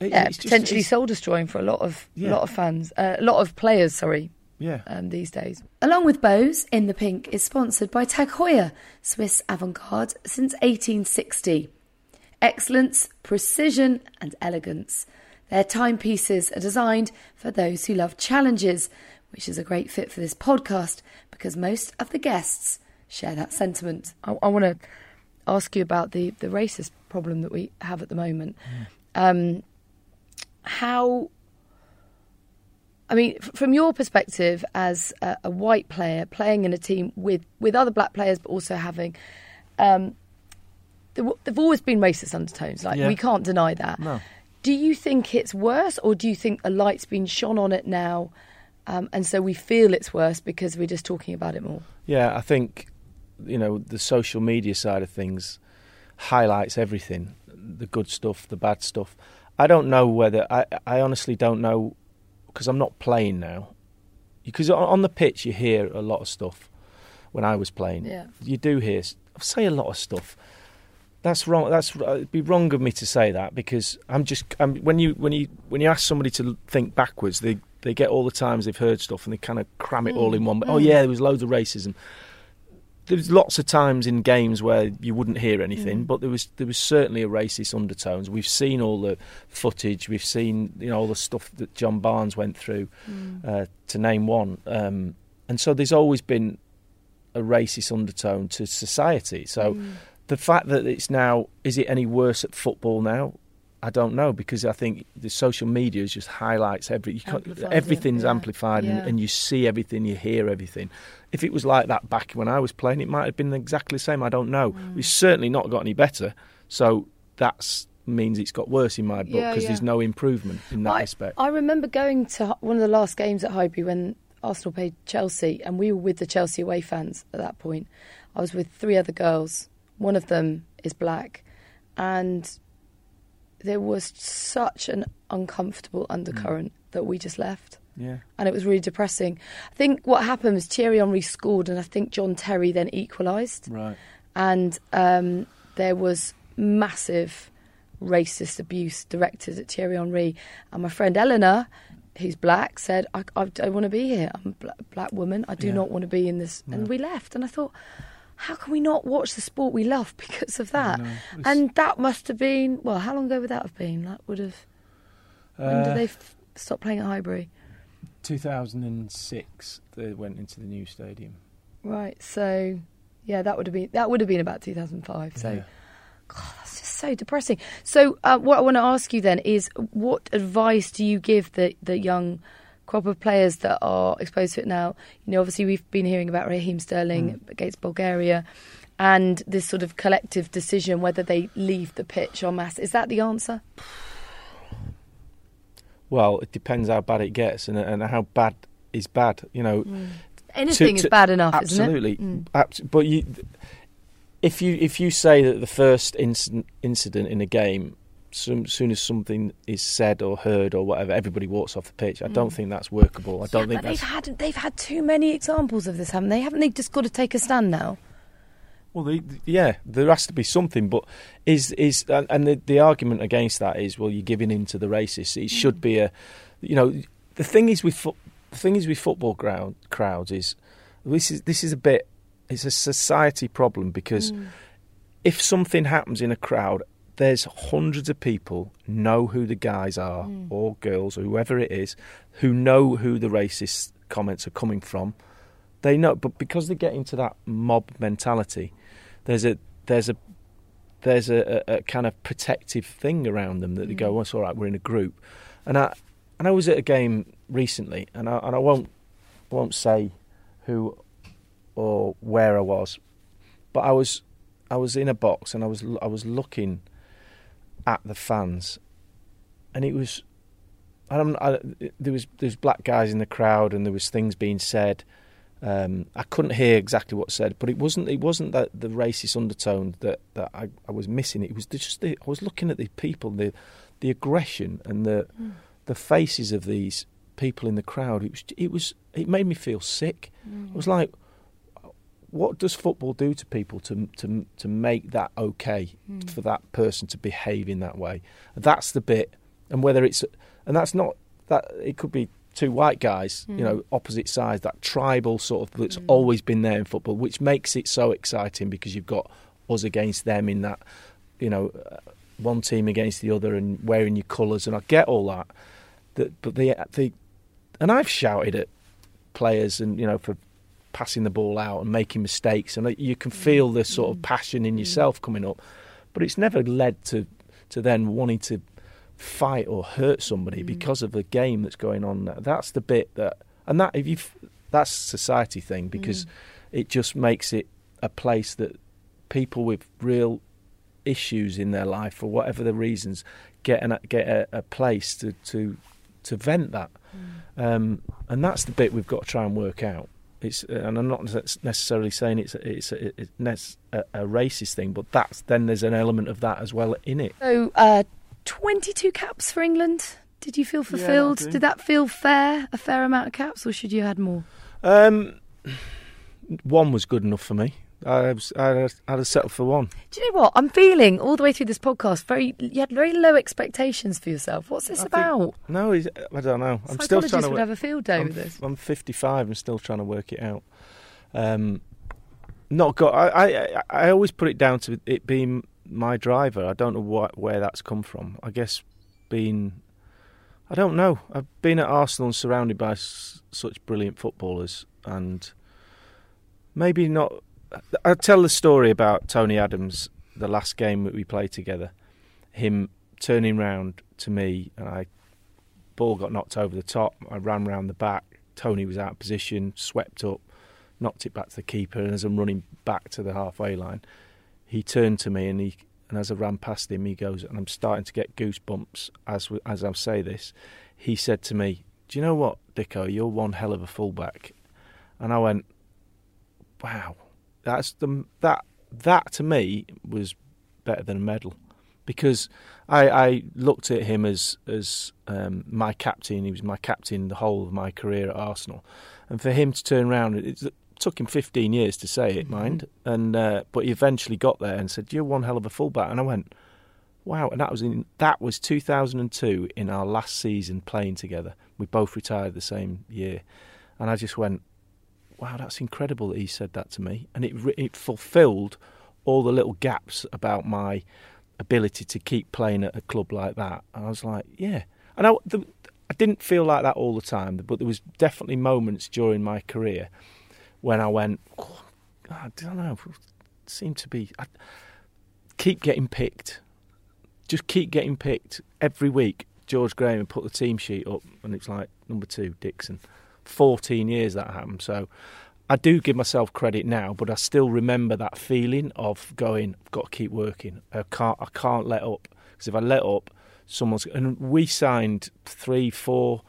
it, yeah, potentially soul destroying for a lot of yeah. a lot of fans, uh, a lot of players. Sorry, yeah. Um, these days. Along with Bose, In the Pink is sponsored by Tag Heuer, Swiss avant garde since 1860. Excellence, precision, and elegance. Their timepieces are designed for those who love challenges, which is a great fit for this podcast because most of the guests share that sentiment. I, I want to ask you about the, the racist problem that we have at the moment. Mm. Um, how I mean, from your perspective as a, a, white player playing in a team with, with other black players, but also having, um, there, have always been racist undertones. Like yeah. we can't deny that. No. Do you think it's worse, or do you think a light's been shone on it now, um, and so we feel it's worse because we're just talking about it more? Yeah, I think you know the social media side of things highlights everything, the good stuff, the bad stuff. I don't know whether I. I honestly don't know because I'm not playing now. Because on the pitch you hear a lot of stuff. When I was playing, Yeah. you do hear I say a lot of stuff. That's wrong. That's it'd be wrong of me to say that because I'm just I'm, when you when you when you ask somebody to think backwards, they they get all the times they've heard stuff and they kind of cram it all in mm. one. Mm. Oh yeah, there was loads of racism. There's lots of times in games where you wouldn't hear anything, but there was there was certainly a racist undertones. We've seen all the footage. We've seen you know all the stuff that John Barnes went through, uh, to name one. Um, and so there's always been a racist undertone to society. So the fact that it's now is it any worse at football now? I don't know because I think the social media just highlights every you can't- Amplifies everything's yeah. amplified Yeah. and, and you see everything, you hear everything. If it was like that back when I was playing, it might have been exactly the same. I don't know. Mm. It's certainly not got any better. So that's means it's got worse in my book because yeah. there's no improvement in that I, respect. I remember going to one of the last games at Highbury when Arsenal played Chelsea, and we were with the Chelsea away fans at that point. I was with three other girls. One of them is black, and there was such an uncomfortable undercurrent that we just left. yeah. and it was really depressing. I think what happened was Thierry Henry scored, and I think John Terry then equalised, Right. and um, there was massive racist abuse directed at Thierry Henry. And my friend Eleanor, who's black, said, "I, I don't want to be here. I'm a black, black woman. I do Yeah. not want to be in this." And we left, and I thought. How can we not watch the sport we love because of that? And that must have been well. How long ago would that have been? That would have. When Uh, did they f- stop playing at Highbury? 2006, they went into the new stadium. Right. So, yeah, that would have been that would have been about 2005. So, Yeah. God, that's just so depressing. So, uh, what I want to ask you then is, what advice do you give the the young crop of players that are exposed to it now? You know, obviously we've been hearing about Raheem Sterling against Bulgaria. And this sort of collective decision whether they leave the pitch en masse. Is that the answer? Well, it depends how bad it gets and, and how bad is bad. You know, Anything to- is bad enough, absolutely. isn't it? Mm. Abs- but you, if you if you say that the first incident, incident in a game, some, soon as something is said or heard or whatever, everybody walks off the pitch. I don't think that's workable. I don't Mm. Yeah, think they've had they've had too many examples of this, haven't they? Haven't they just got to take a stand now? Well, the, yeah, there has to be something, but is is and the, the argument against that is, well, you're giving in to the racists. It should be a, you know, the thing is with fo- the thing is with football ground crowds is this is this is a bit it's a society problem because if something happens in a crowd, there's hundreds of people know who the guys are hmm. or girls or whoever it is who know who the racist comments are coming from. They know, but because they get into that mob mentality, there's a there's a there's a, a, a kind of protective thing around them that they go, hmm. "Well, it's all right, we're in a group." And I and I was at a game recently, and I and I won't won't say who or where I was, but I was I was in a box and I was I was looking at the fans, and it was. I don't, I, there was there was black guys in the crowd and there was things being said. Um, I couldn't hear exactly what said, but it wasn't it wasn't that the racist undertone that, that I, I was missing. It was just the, I was looking at the people, the the aggression and the the faces of these people in the crowd. It was it was it made me feel sick. I was like, what does football do to people to to to make that okay hmm. for that person to behave in that way? That's the bit, and whether it's and that's not that it could be two white guys, you hmm. know, opposite sides. That tribal sort of that's hmm. always been there in football, which makes it so exciting because you've got us against them in that, you know, uh, one team against the other and wearing your colours, and I get all that. That, but the the and I've shouted at players and you know for passing the ball out and making mistakes, and uh, you can mm. feel the sort of mm. passion in mm. yourself coming up. But it's never led to to then wanting to fight or hurt somebody because of the game that's going on. That's the bit that, and that if you that's society thing because it just makes it a place that people with real issues in their life for whatever the reasons get an, get a, a place to to to vent that. Um, and that's the bit we've got to try and work out. It's, uh, and I'm not necessarily saying it's a, it's a, it's a, a racist thing, but that's then there's an element of that as well in it. So, uh, 22 caps for England. Did you feel fulfilled? Yeah, Did that feel fair? A fair amount of caps, or should you have had more? Um, one was good enough for me. I I had, I had settled for one. Do you know what I'm feeling all the way through this podcast? Very, you had very low expectations for yourself. What's this I about? Think, no, I don't know. I'm still trying to. would have a field day I'm, with this. I'm 55 and still trying to work it out. Um, not got. I, I, I always put it down to it being my driver. I don't know what where that's come from. I guess being. I don't know. I've been at Arsenal and surrounded by s- such brilliant footballers, and maybe not I'll tell the story about Tony Adams, the last game that we played together. Him turning round to me, and I ball got knocked over the top. I ran round the back. Tony was out of position, swept up, knocked it back to the keeper, and as I'm running back to the halfway line, he turned to me and he and as I ran past him, he goes, and I'm starting to get goosebumps as as I say this. He said to me, "Do you know what, Dicko? You're one hell of a fullback." And I went, "Wow." That's the that that to me was better than a medal because I, I looked at him as as um, my captain. He was my captain the whole of my career at Arsenal, and for him to turn around, it, it took him 15 years to say it, mm-hmm. mind, and uh, but he eventually got there and said, "You're one hell of a fullback," and I went, "Wow!" And that was in that was 2002 in our last season playing together. We both retired the same year, and I just went, wow, that's incredible that he said that to me. And it, it fulfilled all the little gaps about my ability to keep playing at a club like that. And I was like, yeah. And I, the, I didn't feel like that all the time, but there was definitely moments during my career when I went, oh, I don't know, seemed to be, I keep getting picked. Just keep getting picked every week. George Graham put the team sheet up, and it's like number two, Dixon. 14 years that happened. So I do give myself credit now, but I still remember that feeling of going, I've got to keep working. I can't, I can't let up because if I let up, someone's. And we signed three, four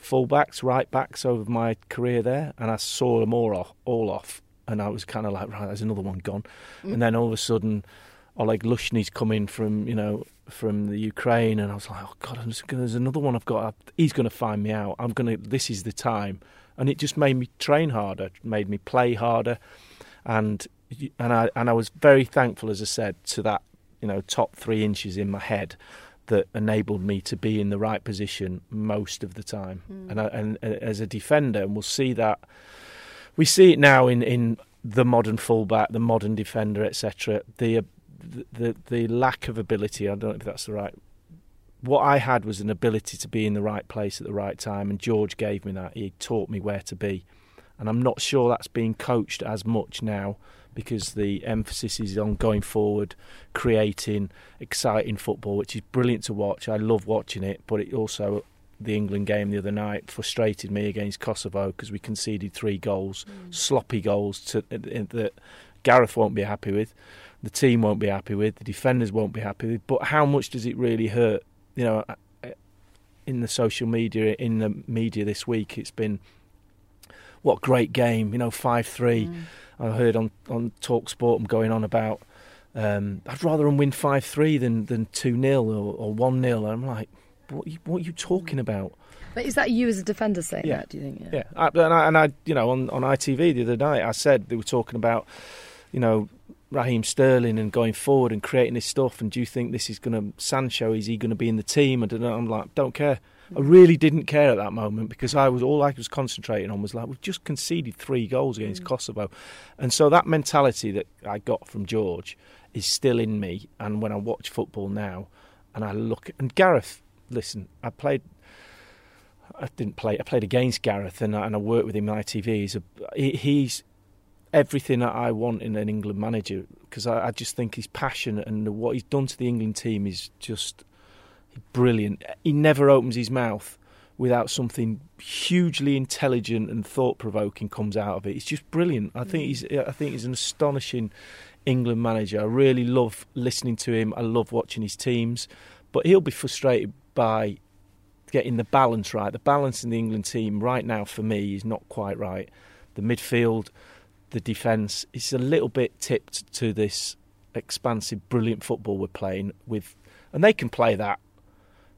fullbacks, right backs over my career there, and I saw them all off, all off, and I was kind of like, right, there's another one gone, mm. and then all of a sudden. Oleg Luzhny's coming from, you know, from the Ukraine, and I was like, oh God, gonna, there's another one I've got. He's going to find me out. I'm going to. This is the time, and it just made me train harder, made me play harder, and and I and I was very thankful, as I said, to that you know top three inches in my head that enabled me to be in the right position most of the time. Mm. And I, and uh, as a defender, and we'll see that we see it now in in the modern fullback, the modern defender, etc. The the, the lack of ability. I don't know if that's the right. What I had was an ability to be in the right place at the right time, and George gave me that. He taught me where to be, and I'm not sure that's being coached as much now because the emphasis is on going forward, creating exciting football, which is brilliant to watch. I love watching it, but it also the England game the other night frustrated me against Kosovo because we conceded three goals, mm. sloppy goals to, that Gareth won't be happy with the team won't be happy with, the defenders won't be happy with. But how much does it really hurt? You know, uh, uh, in the social media, in the media this week, it's been what great game. You know, five three. Mm. I heard on on Talk Sport I'm going on about. Um, I'd rather them win five three than than two 0 or one 0 I'm like, what, what are you talking about? But is that you as a defender saying yeah. that? Do you think? Yeah, yeah. I, and, I, and I, you know, on on ITV the other night, I said they were talking about, you know, Raheem Sterling and going forward and creating this stuff? And do you think this is going to Sancho? Is he going to be in the team? I don't know. I'm like, don't care. I really didn't care at that moment because I was all I was concentrating on was like we've just conceded three goals against mm. Kosovo, and so that mentality that I got from George is still in me. And when I watch football now, and I look and Gareth, listen, I played. I didn't play. I played against Gareth, and I, and I worked with him on ITV. He's a, he, he's everything that I want in an England manager because I, I, just think he's passionate and what he's done to the England team is just brilliant. He never opens his mouth without something hugely intelligent and thought provoking comes out of it. It's just brilliant. I think he's mm. I think he's an astonishing England manager. I really love listening to him. I love watching his teams, but he'll be frustrated by getting the balance right. The balance in the England team right now for me is not quite right. The midfield the defence is a little bit tipped to this expansive, brilliant football we're playing with, and they can play that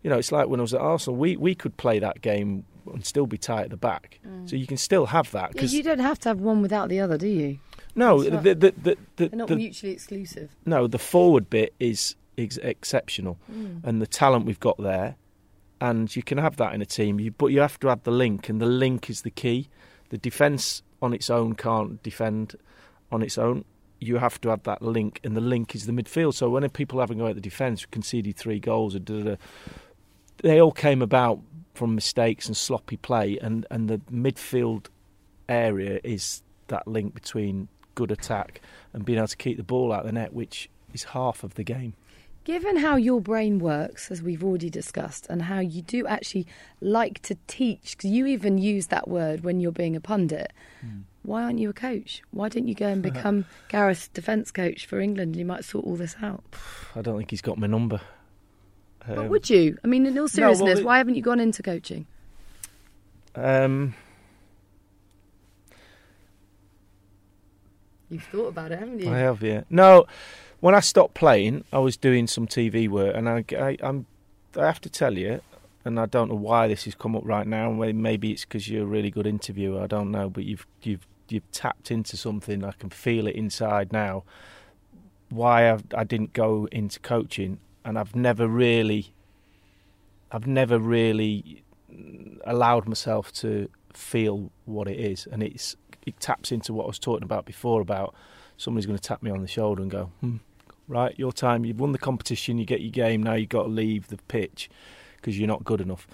You know, it's like when I was at Arsenal, we, we could play that game and still be tight at the back. So you can still have that. Yeah, 'cause- you don't have to have one without the other, do you? no, the, the, the, the, They're not mutually exclusive. no, the forward bit is ex- exceptional, Mm. and the talent we've got there, and you can have that in a team. You, but you have to have the link, and the link is the key. The defence on its own can't defend on its own. You have to have that link, and the link is the midfield. So when people having go at the defence, conceded three goals, they all came about from mistakes and sloppy play, and, and the midfield area is that link between good attack and being able to keep the ball out of the net, which is half of the game. Given how your brain works, as we've already discussed, and how you do actually like to teach, because you even use that word when you're being a pundit, why aren't you a coach? Why don't you go and become Gareth's defence coach for England? You might sort all this out. I don't think he's got my number. but Um, would you? I mean, in all well, seriousness, it- why haven't you gone into coaching? um, You've thought about it, haven't you? I have, yeah. No, when I stopped playing, I was doing some TV work, and I, I, I'm, I have to tell you, and I don't know why this has come up right now. may- Maybe it's because you're a really good interviewer. I don't know, but you've you've you've tapped into something. I can feel it inside now. Why I've, I didn't go into coaching, and I've never really, I've never really allowed myself to feel what it is, and it's it taps into what I was talking about before about somebody's going to tap me on the shoulder and go, hmm, right, your time, you've won the competition, you get your game, now you've got to leave the pitch because you're not good enough.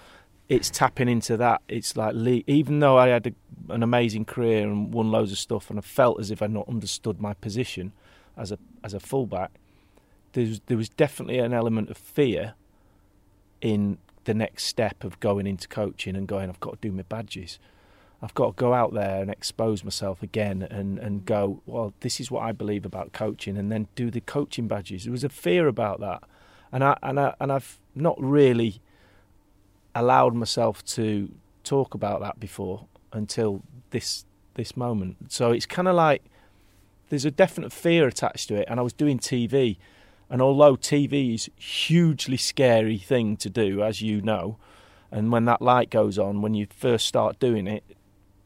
It's tapping into that. It's like, even though I had a, an amazing career and won loads of stuff, and I felt as if I'd not understood my position as a as a fullback, there was, there was definitely an element of fear in the next step of going into coaching and going, I've got to do my badges. I've got to go out there and expose myself again and, and go, well, this is what I believe about coaching, and then do the coaching badges. There was a fear about that, and I and I and I've not really allowed myself to talk about that before until this this moment. So it's kind of like there's a definite fear attached to it, and I was doing TV, and although TV is hugely scary thing to do, as you know, and when that light goes on, when you first start doing it,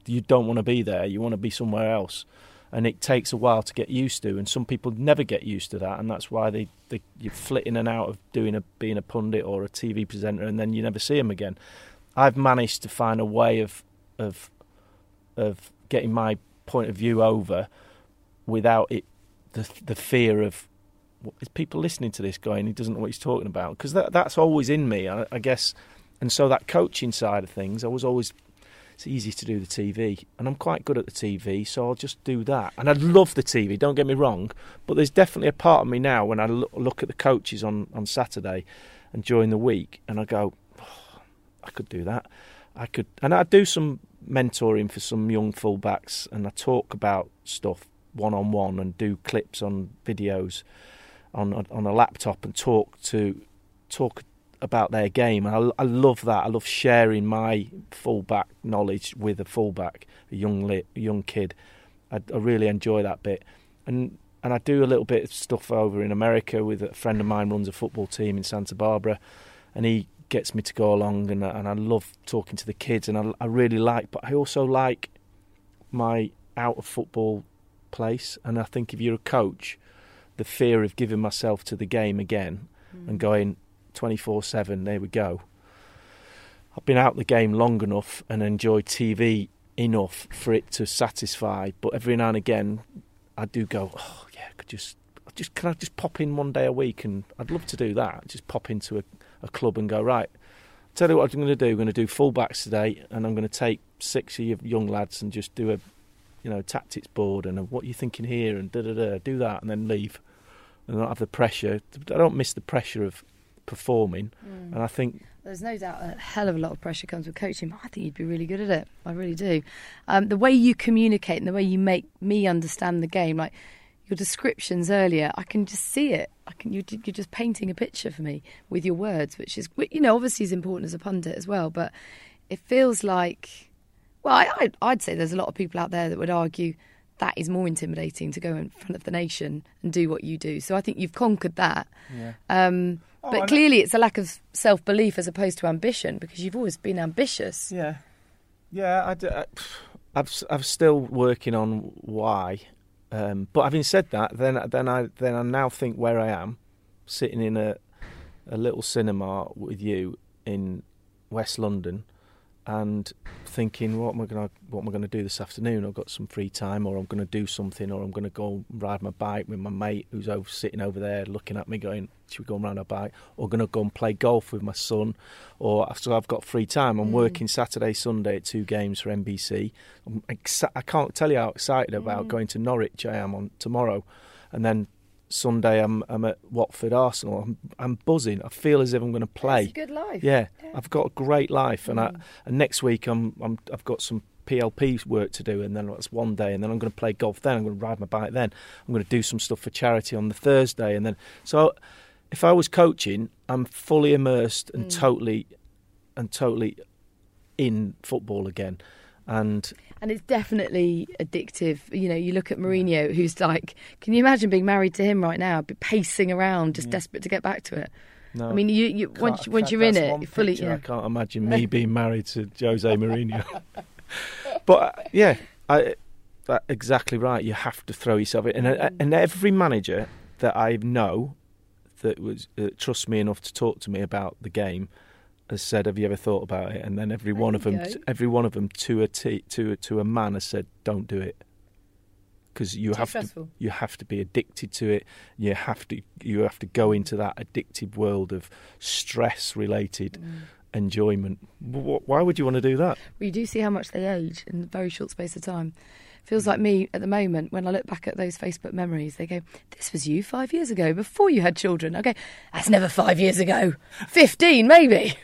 you don't want to be there. You want to be somewhere else, and it takes a while to get used to. And some people never get used to that, and that's why they, they you flit in and out of doing a being a pundit or a TV presenter, and then you never see them again. I've managed to find a way of of of getting my point of view over without it the the fear of is people listening to this going he doesn't know what he's talking about because that that's always in me I, I guess and so that coaching side of things I was always it's easy to do the TV and I'm quite good at the TV so I'll just do that. And I love the TV don't get me wrong but there's definitely a part of me now when I look, at the coaches on on Saturday and during the week and I go "Oh, I could do that. I could and I do some mentoring for some young fullbacks and I talk about stuff one on one and do clips on videos on on a laptop and talk to talk about their game. And I, I love that. I love sharing my fullback knowledge with a fullback, a young young kid. I, I really enjoy that bit, and and I do a little bit of stuff over in America with a friend of mine runs a football team in Santa Barbara, and he gets me to go along, and I- and I love talking to the kids, and I, I really like. But I also like my out of football place, and I think if you're a coach, the fear of giving myself to the game again and mm. going 24 7, there we go. I've been out the game long enough and enjoyed TV enough for it to satisfy, but every now and again, I do go, oh, yeah, I could just. Just can I just pop in one day a week, and I'd love to do that. Just pop into a, a club and go right. Tell you what I'm going to do. I'm going to do fullbacks today, and I'm going to take six of your young lads and just do a, you know, tactics board and a, what you're thinking here and da da da. Do that and then leave, and not have the pressure. I don't miss the pressure of performing, and I think There's no doubt a hell of a lot of pressure comes with coaching, but I think you'd be really good at it. I really do. Um, the way you communicate and the way you make me understand the game, like your descriptions earlier, I can just see it. I can. You're, you're just painting a picture for me with your words, which is, you know, obviously is important as a pundit as well. But it feels like, well, I, I'd, say there's a lot of people out there that would argue that is more intimidating to go in front of the nation and do what you do. So I think you've conquered that. Um, Oh, but and- clearly, it's a lack of self belief as opposed to ambition because you've always been ambitious. Yeah, yeah. I, d- I, I'm, s- I'm still working on why. Um, but having said that, then then I then I now think where I am, sitting in a a little cinema with you in West London, and thinking, what am I gonna what am I gonna do this afternoon? I've got some free time, or I'm gonna do something, or I'm gonna go ride my bike with my mate who's over sitting over there looking at me, going, should we go and ride our bike? Or gonna go and play golf with my son, or so I've got free time. I'm hmm. working Saturday, Sunday at two games for NBC. I'm I can't tell you how excited about hmm. going to Norwich I am on tomorrow, and then. Sunday, I'm I'm at Watford Arsenal. I'm I'm buzzing. I feel as if I'm going to play. It's a good life. Yeah, I've got a great life, and I, Mm. and next week I'm, I'm I've got some PLP work to do, and then that's one day, and then I'm going to play golf. Then I'm going to ride my bike. Then I'm going to do some stuff for charity on the Thursday, and then so if I was coaching, I'm fully immersed and Mm. totally and totally in football again, and And it's definitely addictive. You know, you look at Mourinho, who's like, can you imagine being married to him right now, pacing around, just desperate to get back to it? no, I mean, you, you once once you're in it, you're fully. Yeah. I can't imagine me being married to Jose Mourinho. but uh, yeah, I, that, exactly right. You have to throw yourself in, and, uh, and every manager that I know that was uh, trusts me enough to talk to me about the game has said, "Have you ever thought about it?" And then every There one of them, go. every one of them to a t- to a, to a man has said, "Don't do it." Because you Too have stressful. to, you have to be addicted to it. You have to, you have to go into that addictive world of stress-related Mm. enjoyment. Why would you want to do that? Well, you do see how much they age in a very short space of time. Feels like me at the moment when I look back at those Facebook memories. They go, "This was you five years ago, before you had children." I go, "That's never five years ago. Fifteen, maybe."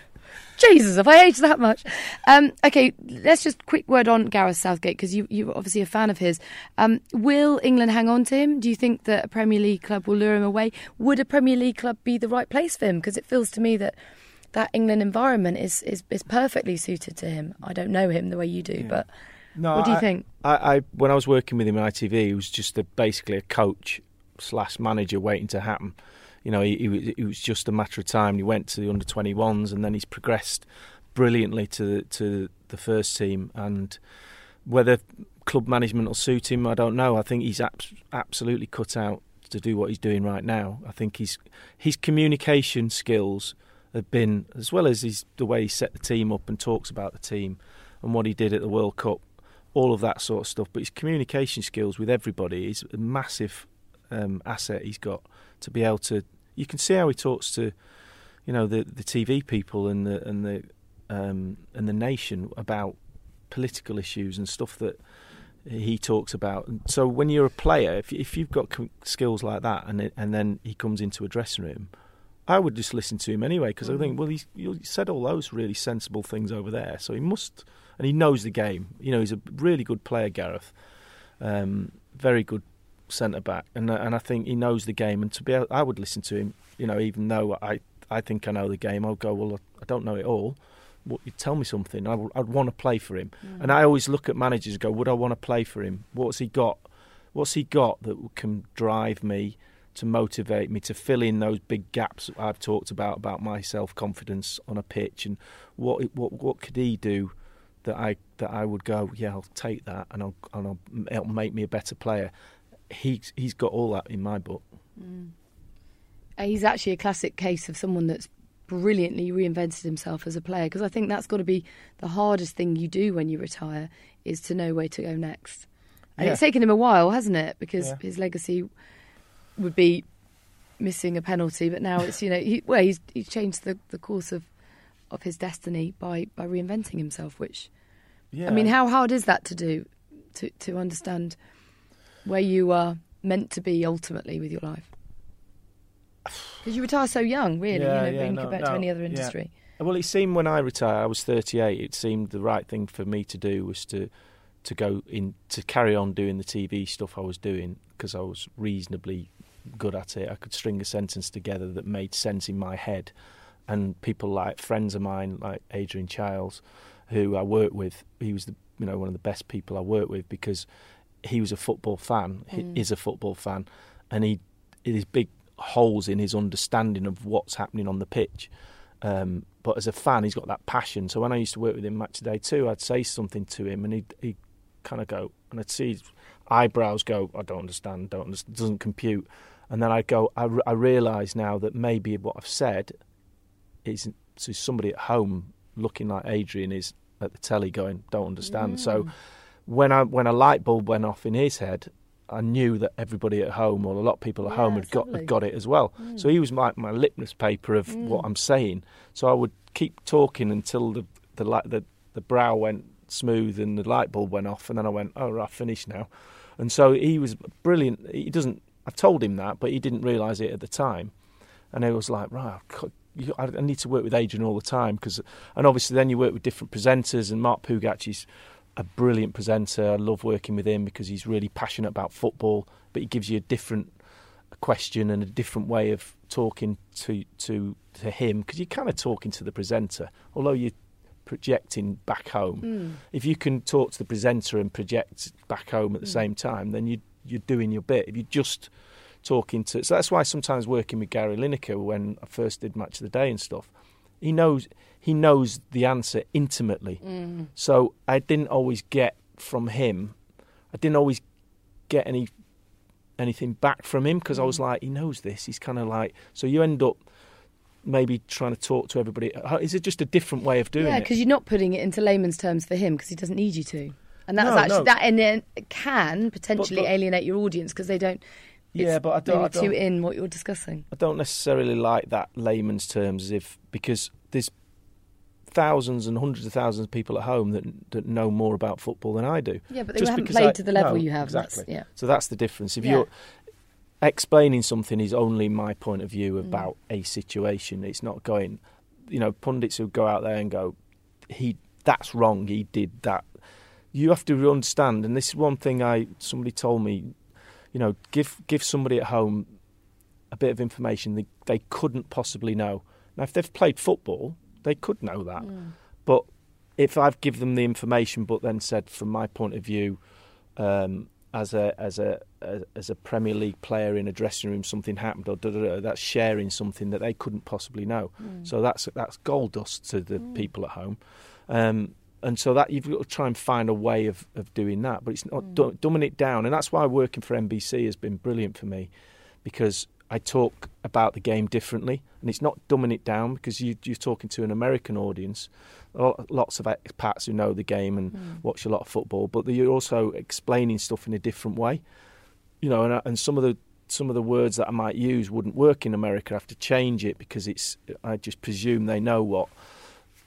Jesus, have I aged that much? Um, okay, let's just quick word on Gareth Southgate because you you're obviously a fan of his. Um, will England hang on to him? Do you think that a Premier League club will lure him away? Would a Premier League club be the right place for him? Because it feels to me that that England environment is, is is perfectly suited to him. I don't know him the way you do, but No, what do you I- think? I, I when I was working with him in ITV, he was just a, basically a coach slash manager waiting to happen. You know, he, it was just a matter of time. He went to the under twenty ones, and then he's progressed brilliantly to the, to the first team. And whether club management will suit him, I don't know. I think he's abs- absolutely cut out to do what he's doing right now. I think his his communication skills have been, as well as his, the way he set the team up and talks about the team and what he did at the World Cup, all of that sort of stuff. But his communication skills with everybody is a massive um, asset he's got to be able to. You can see how he talks to, you know, the the TV people and the and the um, and the nation about political issues and stuff that he talks about. And so when you're a player, if if you've got skills like that, and it, and then he comes into a dressing room. I would just listen to him anyway because I think, well, he's, he said all those really sensible things over there, so he must, and he knows the game. You know, he's a really good player, Gareth. Um, very good centre back, and uh, and I think he knows the game. And to be, able, I would listen to him. You know, even though I I think I know the game, I'll go. Well, I don't know it all. What, you tell me something. I, would- want to play for him. And I always look at managers and go, would I want to play for him? What's he got? What's he got that can drive me? To motivate me to fill in those big gaps I've talked about about my self confidence on a pitch, and what what what could he do that I that I would go, yeah, I'll take that, and I'll and I'll, it'll make me a better player. He's he's got all that in my book. Uh, He's actually a classic case of someone that's brilliantly reinvented himself as a player because I think that's got to be the hardest thing you do when you retire is to know where to go next. And Yeah. it's taken him a while, hasn't it? Because Yeah. his legacy would be missing a penalty, but now it's you know he, well he's he's changed the, the course of of his destiny by by reinventing himself. Which Yeah, I mean, how hard is that to do? To to understand where you are meant to be ultimately with your life. Because you retire so young, really, Yeah, you know, yeah, when no, compared to any other yeah. industry. Well, it seemed when I retired, I was 38. It seemed the right thing for me to do was to to go in to carry on doing the TV stuff I was doing because I was reasonably good at it. I could string a sentence together that made sense in my head, and people like friends of mine, like Adrian Chiles, who I worked with, he was the you know one of the best people I worked with because he was a football fan, he Mm. is a football fan, and he his big holes in his understanding of what's happening on the pitch. Um, but as a fan, he's got that passion. So when I used to work with him match day too, I'd say something to him, and he'd, he'd kind of go, and I'd see his eyebrows go, "I don't understand, don't understand, doesn't compute." And then I'd go, I, I realise now that maybe what I've said is to somebody at home looking like Adrian is at the telly going, "Don't understand." Mm. So when I when a light bulb went off in his head, I knew that everybody at home or a lot of people at yeah, home had got had got it as well. Mm. So he was my my litmus paper of mm. what I'm saying. So I would keep talking until the the the the brow went smooth and the light bulb went off, and then I went, "Oh, right, finished now." And so he was brilliant. He doesn't. I've told him that, but he didn't realise it at the time. And he was like, right, I need to work with Adrian all the time because, and obviously then you work with different presenters. And Mark Pougatch is a brilliant presenter. I love working with him because he's really passionate about football, but he gives you a different question and a different way of talking to to to him because you're kind of talking to the presenter, although you're projecting back home. Mm. If you can talk to the presenter and project back home at the mm. same time, then you you're doing your bit. If you're just talking to. So that's why sometimes working with Gary Lineker when I first did Match of the Day and stuff, he knows he knows the answer intimately. Mm. So I didn't always get from him. I didn't always get any anything back from him because mm. I was mm. like, he knows this. He's kind of like. So you end up maybe trying to talk to everybody. Is it just a different way of doing yeah, it? Yeah, because you're not putting it into layman's terms for him because he doesn't need you to. And that's no, actually no. that and can potentially but, but, alienate your audience because they don't yeah, but I don't. I don't too in what you're discussing. I don't necessarily like that layman's terms, as if because there's thousands and hundreds of thousands of people at home that that know more about football than I do. Yeah, but they Just haven't played I, to the level no, you have. Exactly. That's, yeah. So that's the difference. If yeah. you're explaining something is only my point of view mm. about mm. a situation. It's not going, you know, pundits who go out there and go, he that's wrong. He did that. You have to understand, and this is one thing I somebody told me you know, give give somebody at home a bit of information they, they couldn't possibly know. Now, if they've played football, they could know that. Mm. But if I've given them the information, but then said, from my point of view, um, as a as a, as a Premier League player in a dressing room, something happened, or da, da, da, that's sharing something that they couldn't possibly know. Mm. So that's that's gold dust to the mm. people at home. Um, and so that you've got to try and find a way of, of doing that. But it's not mm. dumbing it down, and that's why working for NBC has been brilliant for me, because I talk about the game differently, and it's not dumbing it down because you, are talking to an American audience, lots of expats who know the game and mm. watch a lot of football, but you're also explaining stuff in a different way, you know, and, and some of the some of the words that I might use wouldn't work in America. I have to change it because it's. I just presume they know what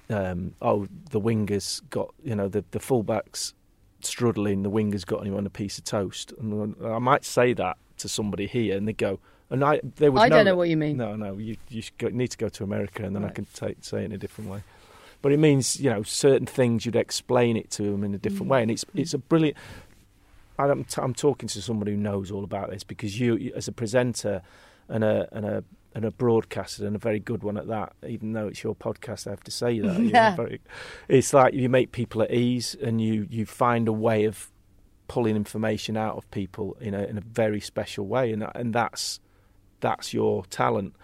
um, oh, the wingers got, you know, the, the fullbacks struggling, the wingers got him on a piece of toast. And I might say that to somebody here, and they go, and I, they would. I know don't know what you mean. No, no, you you go, need to go to America, and then right. I can say it in a different way. But it means you know certain things you'd explain it to them in a different mm. way, and it's it's a brilliant. I'm, t- I'm talking to somebody who knows all about this because you, as a presenter and a and a and a broadcaster and a very good one at that. Even though it's your podcast, I have to say that. yeah. Very, it's like you make people at ease and you you find a way of pulling information out of people in a in a very special way, and and that's that's your talent.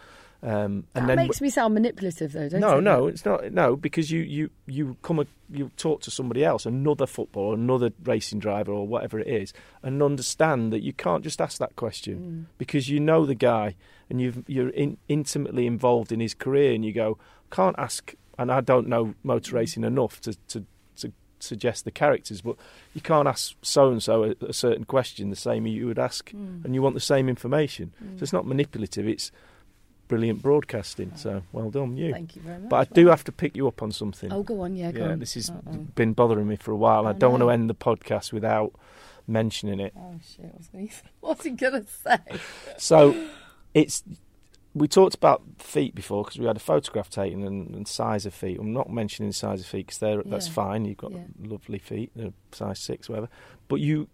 Um, and that then makes me sound manipulative, though. Don't no, it? no, it's not. No, because you you you come a, you talk to somebody else, another footballer, another racing driver, or whatever it is, and understand that you can't just ask that question mm. because you know the guy and you you're in, intimately involved in his career, and you go, can't ask. And I don't know motor racing enough to, to suggest the characters, but you can't ask so and so a certain question the same you would ask, mm. and you want the same information. Mm. So it's not manipulative. It's brilliant broadcasting. So well done, you. Thank you very much. But I do have to pick you up on something. Oh, go on, yeah, go yeah. On. This has Uh-oh. been bothering me for a while. I, I don't want to end the podcast without mentioning it. Oh shit! What's he, what's he gonna say? So it's we talked about feet before because we had a photograph taken and, and, size of feet. I'm not mentioning size of feet because yeah. that's fine. You've got yeah. lovely feet, size six, whatever. But you,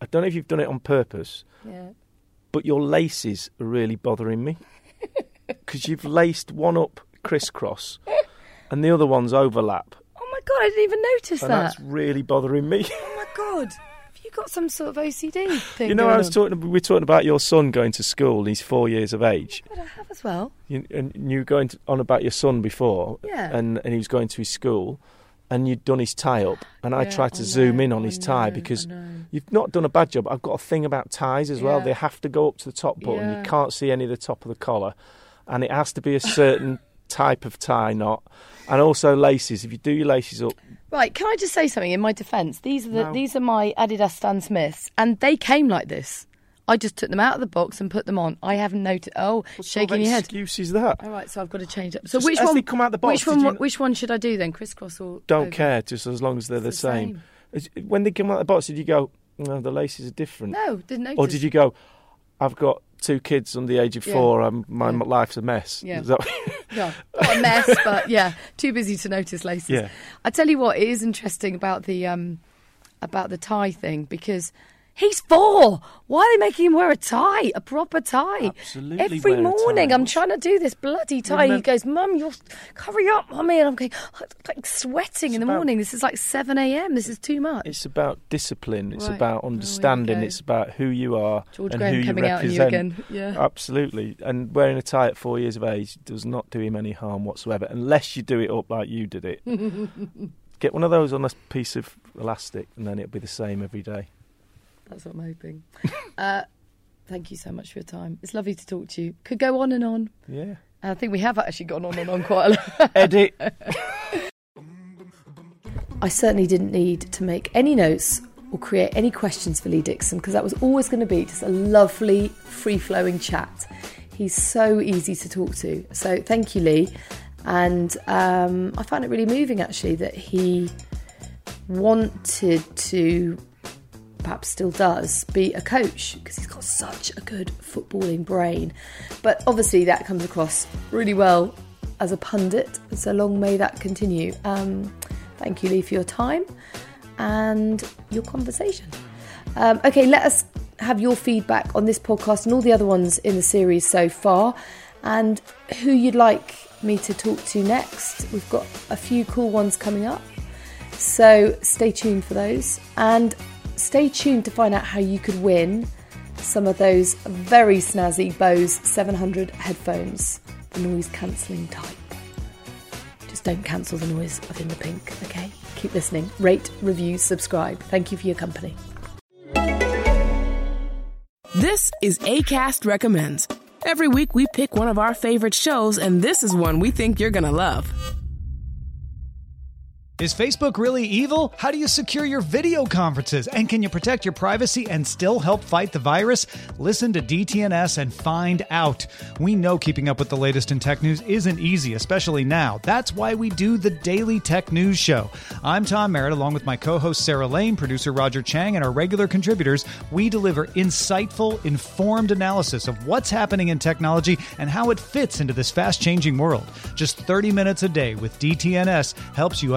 I don't know if you've done it on purpose. Yeah. But your laces are really bothering me because you've laced one up crisscross and the other one's overlap. Oh my god! I didn't even notice and that. That's really bothering me. Oh my god! you got some sort of OCD thing? You know, I was on? talking. We were talking about your son going to school. He's four years of age. But I have as well. You, and you were going to, on about your son before, Yeah. and and he was going to his school, and you'd done his tie up, and I tried to I zoom in on his tie because you've not done a bad job. I've got a thing about ties as well. Yeah. They have to go up to the top button. Yeah. You can't see any of the top of the collar, and it has to be a certain type of tie knot, and also laces. If you do your laces up, Right, can I just say something in my defence? These are the, No. these are my Adidas Stan Smiths, and they came like this. I just took them out of the box and put them on. I haven't noticed. Oh, what shaking your head. excuse is that? All right, so I've got to change up. So Just which one? come out the box, which one? you- Which one should I do then? Crisscross or? Don't over? care, just as long as they're the, the same. Is- When they come out the box, did you go? No, the laces are different. No, didn't notice. Or did you go? I've got two kids under the age of Yeah. four. Um, my Yeah. life's a mess. Yeah. That- No, not a mess, but yeah, too busy to notice laces. Yeah. I tell you what, it is interesting about the um, about the tie thing because he's four. Why are they making him wear a tie, a proper tie? Absolutely Every morning. I'm trying to do this bloody tie. he goes, "Mum, you're hurry up, mummy," and I'm going like sweating in the about- morning. This is like seven a.m. This is too much. It's about discipline. It's Right. about Oh, understanding. go. it's about who you are George and Graham who coming you out at you again. Yeah. Absolutely. And wearing a tie at four years of age does not do him any harm whatsoever, unless you do it up like you did it. Get one of those on a piece of elastic, and then it'll be the same every day. That's what I'm hoping. uh, thank you so much for your time. It's lovely to talk to you. Could go on and on. Yeah. And I think we have actually gone on and on quite a lot. Edit. I certainly didn't need to make any notes or create any questions for Lee Dixon because that was always going to be just a lovely, free flowing chat. He's so easy to talk to. So thank you, Lee. And um, I found it really moving actually that he wanted to, perhaps still does, be a coach because he's got such a good footballing brain. But obviously, that comes across really well as a pundit. So long may that continue. Um, thank you, Lee, for your time and your conversation. Um, okay, let us have your feedback on this podcast and all the other ones in the series so far, and who you'd like me to talk to next. We've got a few cool ones coming up, so stay tuned for those, and stay tuned to find out how you could win some of those very snazzy Bose 700 headphones, the noise cancelling type. Just don't cancel the noise of In the Pink, okay? Keep listening. Rate, review, subscribe. Thank you for your company. This is ACAST Recommends. Every week we pick one of our favorite shows, and this is one we think you're gonna love. Is Facebook really evil? How do you secure your video conferences? And can you protect your privacy and still help fight the virus? Listen to DTNS and find out. We know keeping up with the latest in tech news isn't easy, especially now. That's why we do the Daily Tech News Show. I'm Tom Merritt, along with my co host Sarah Lane, producer Roger Chang, and our regular contributors. We deliver insightful, informed analysis of what's happening in technology and how it fits into this fast changing world. Just 30 minutes a day with DTNS helps you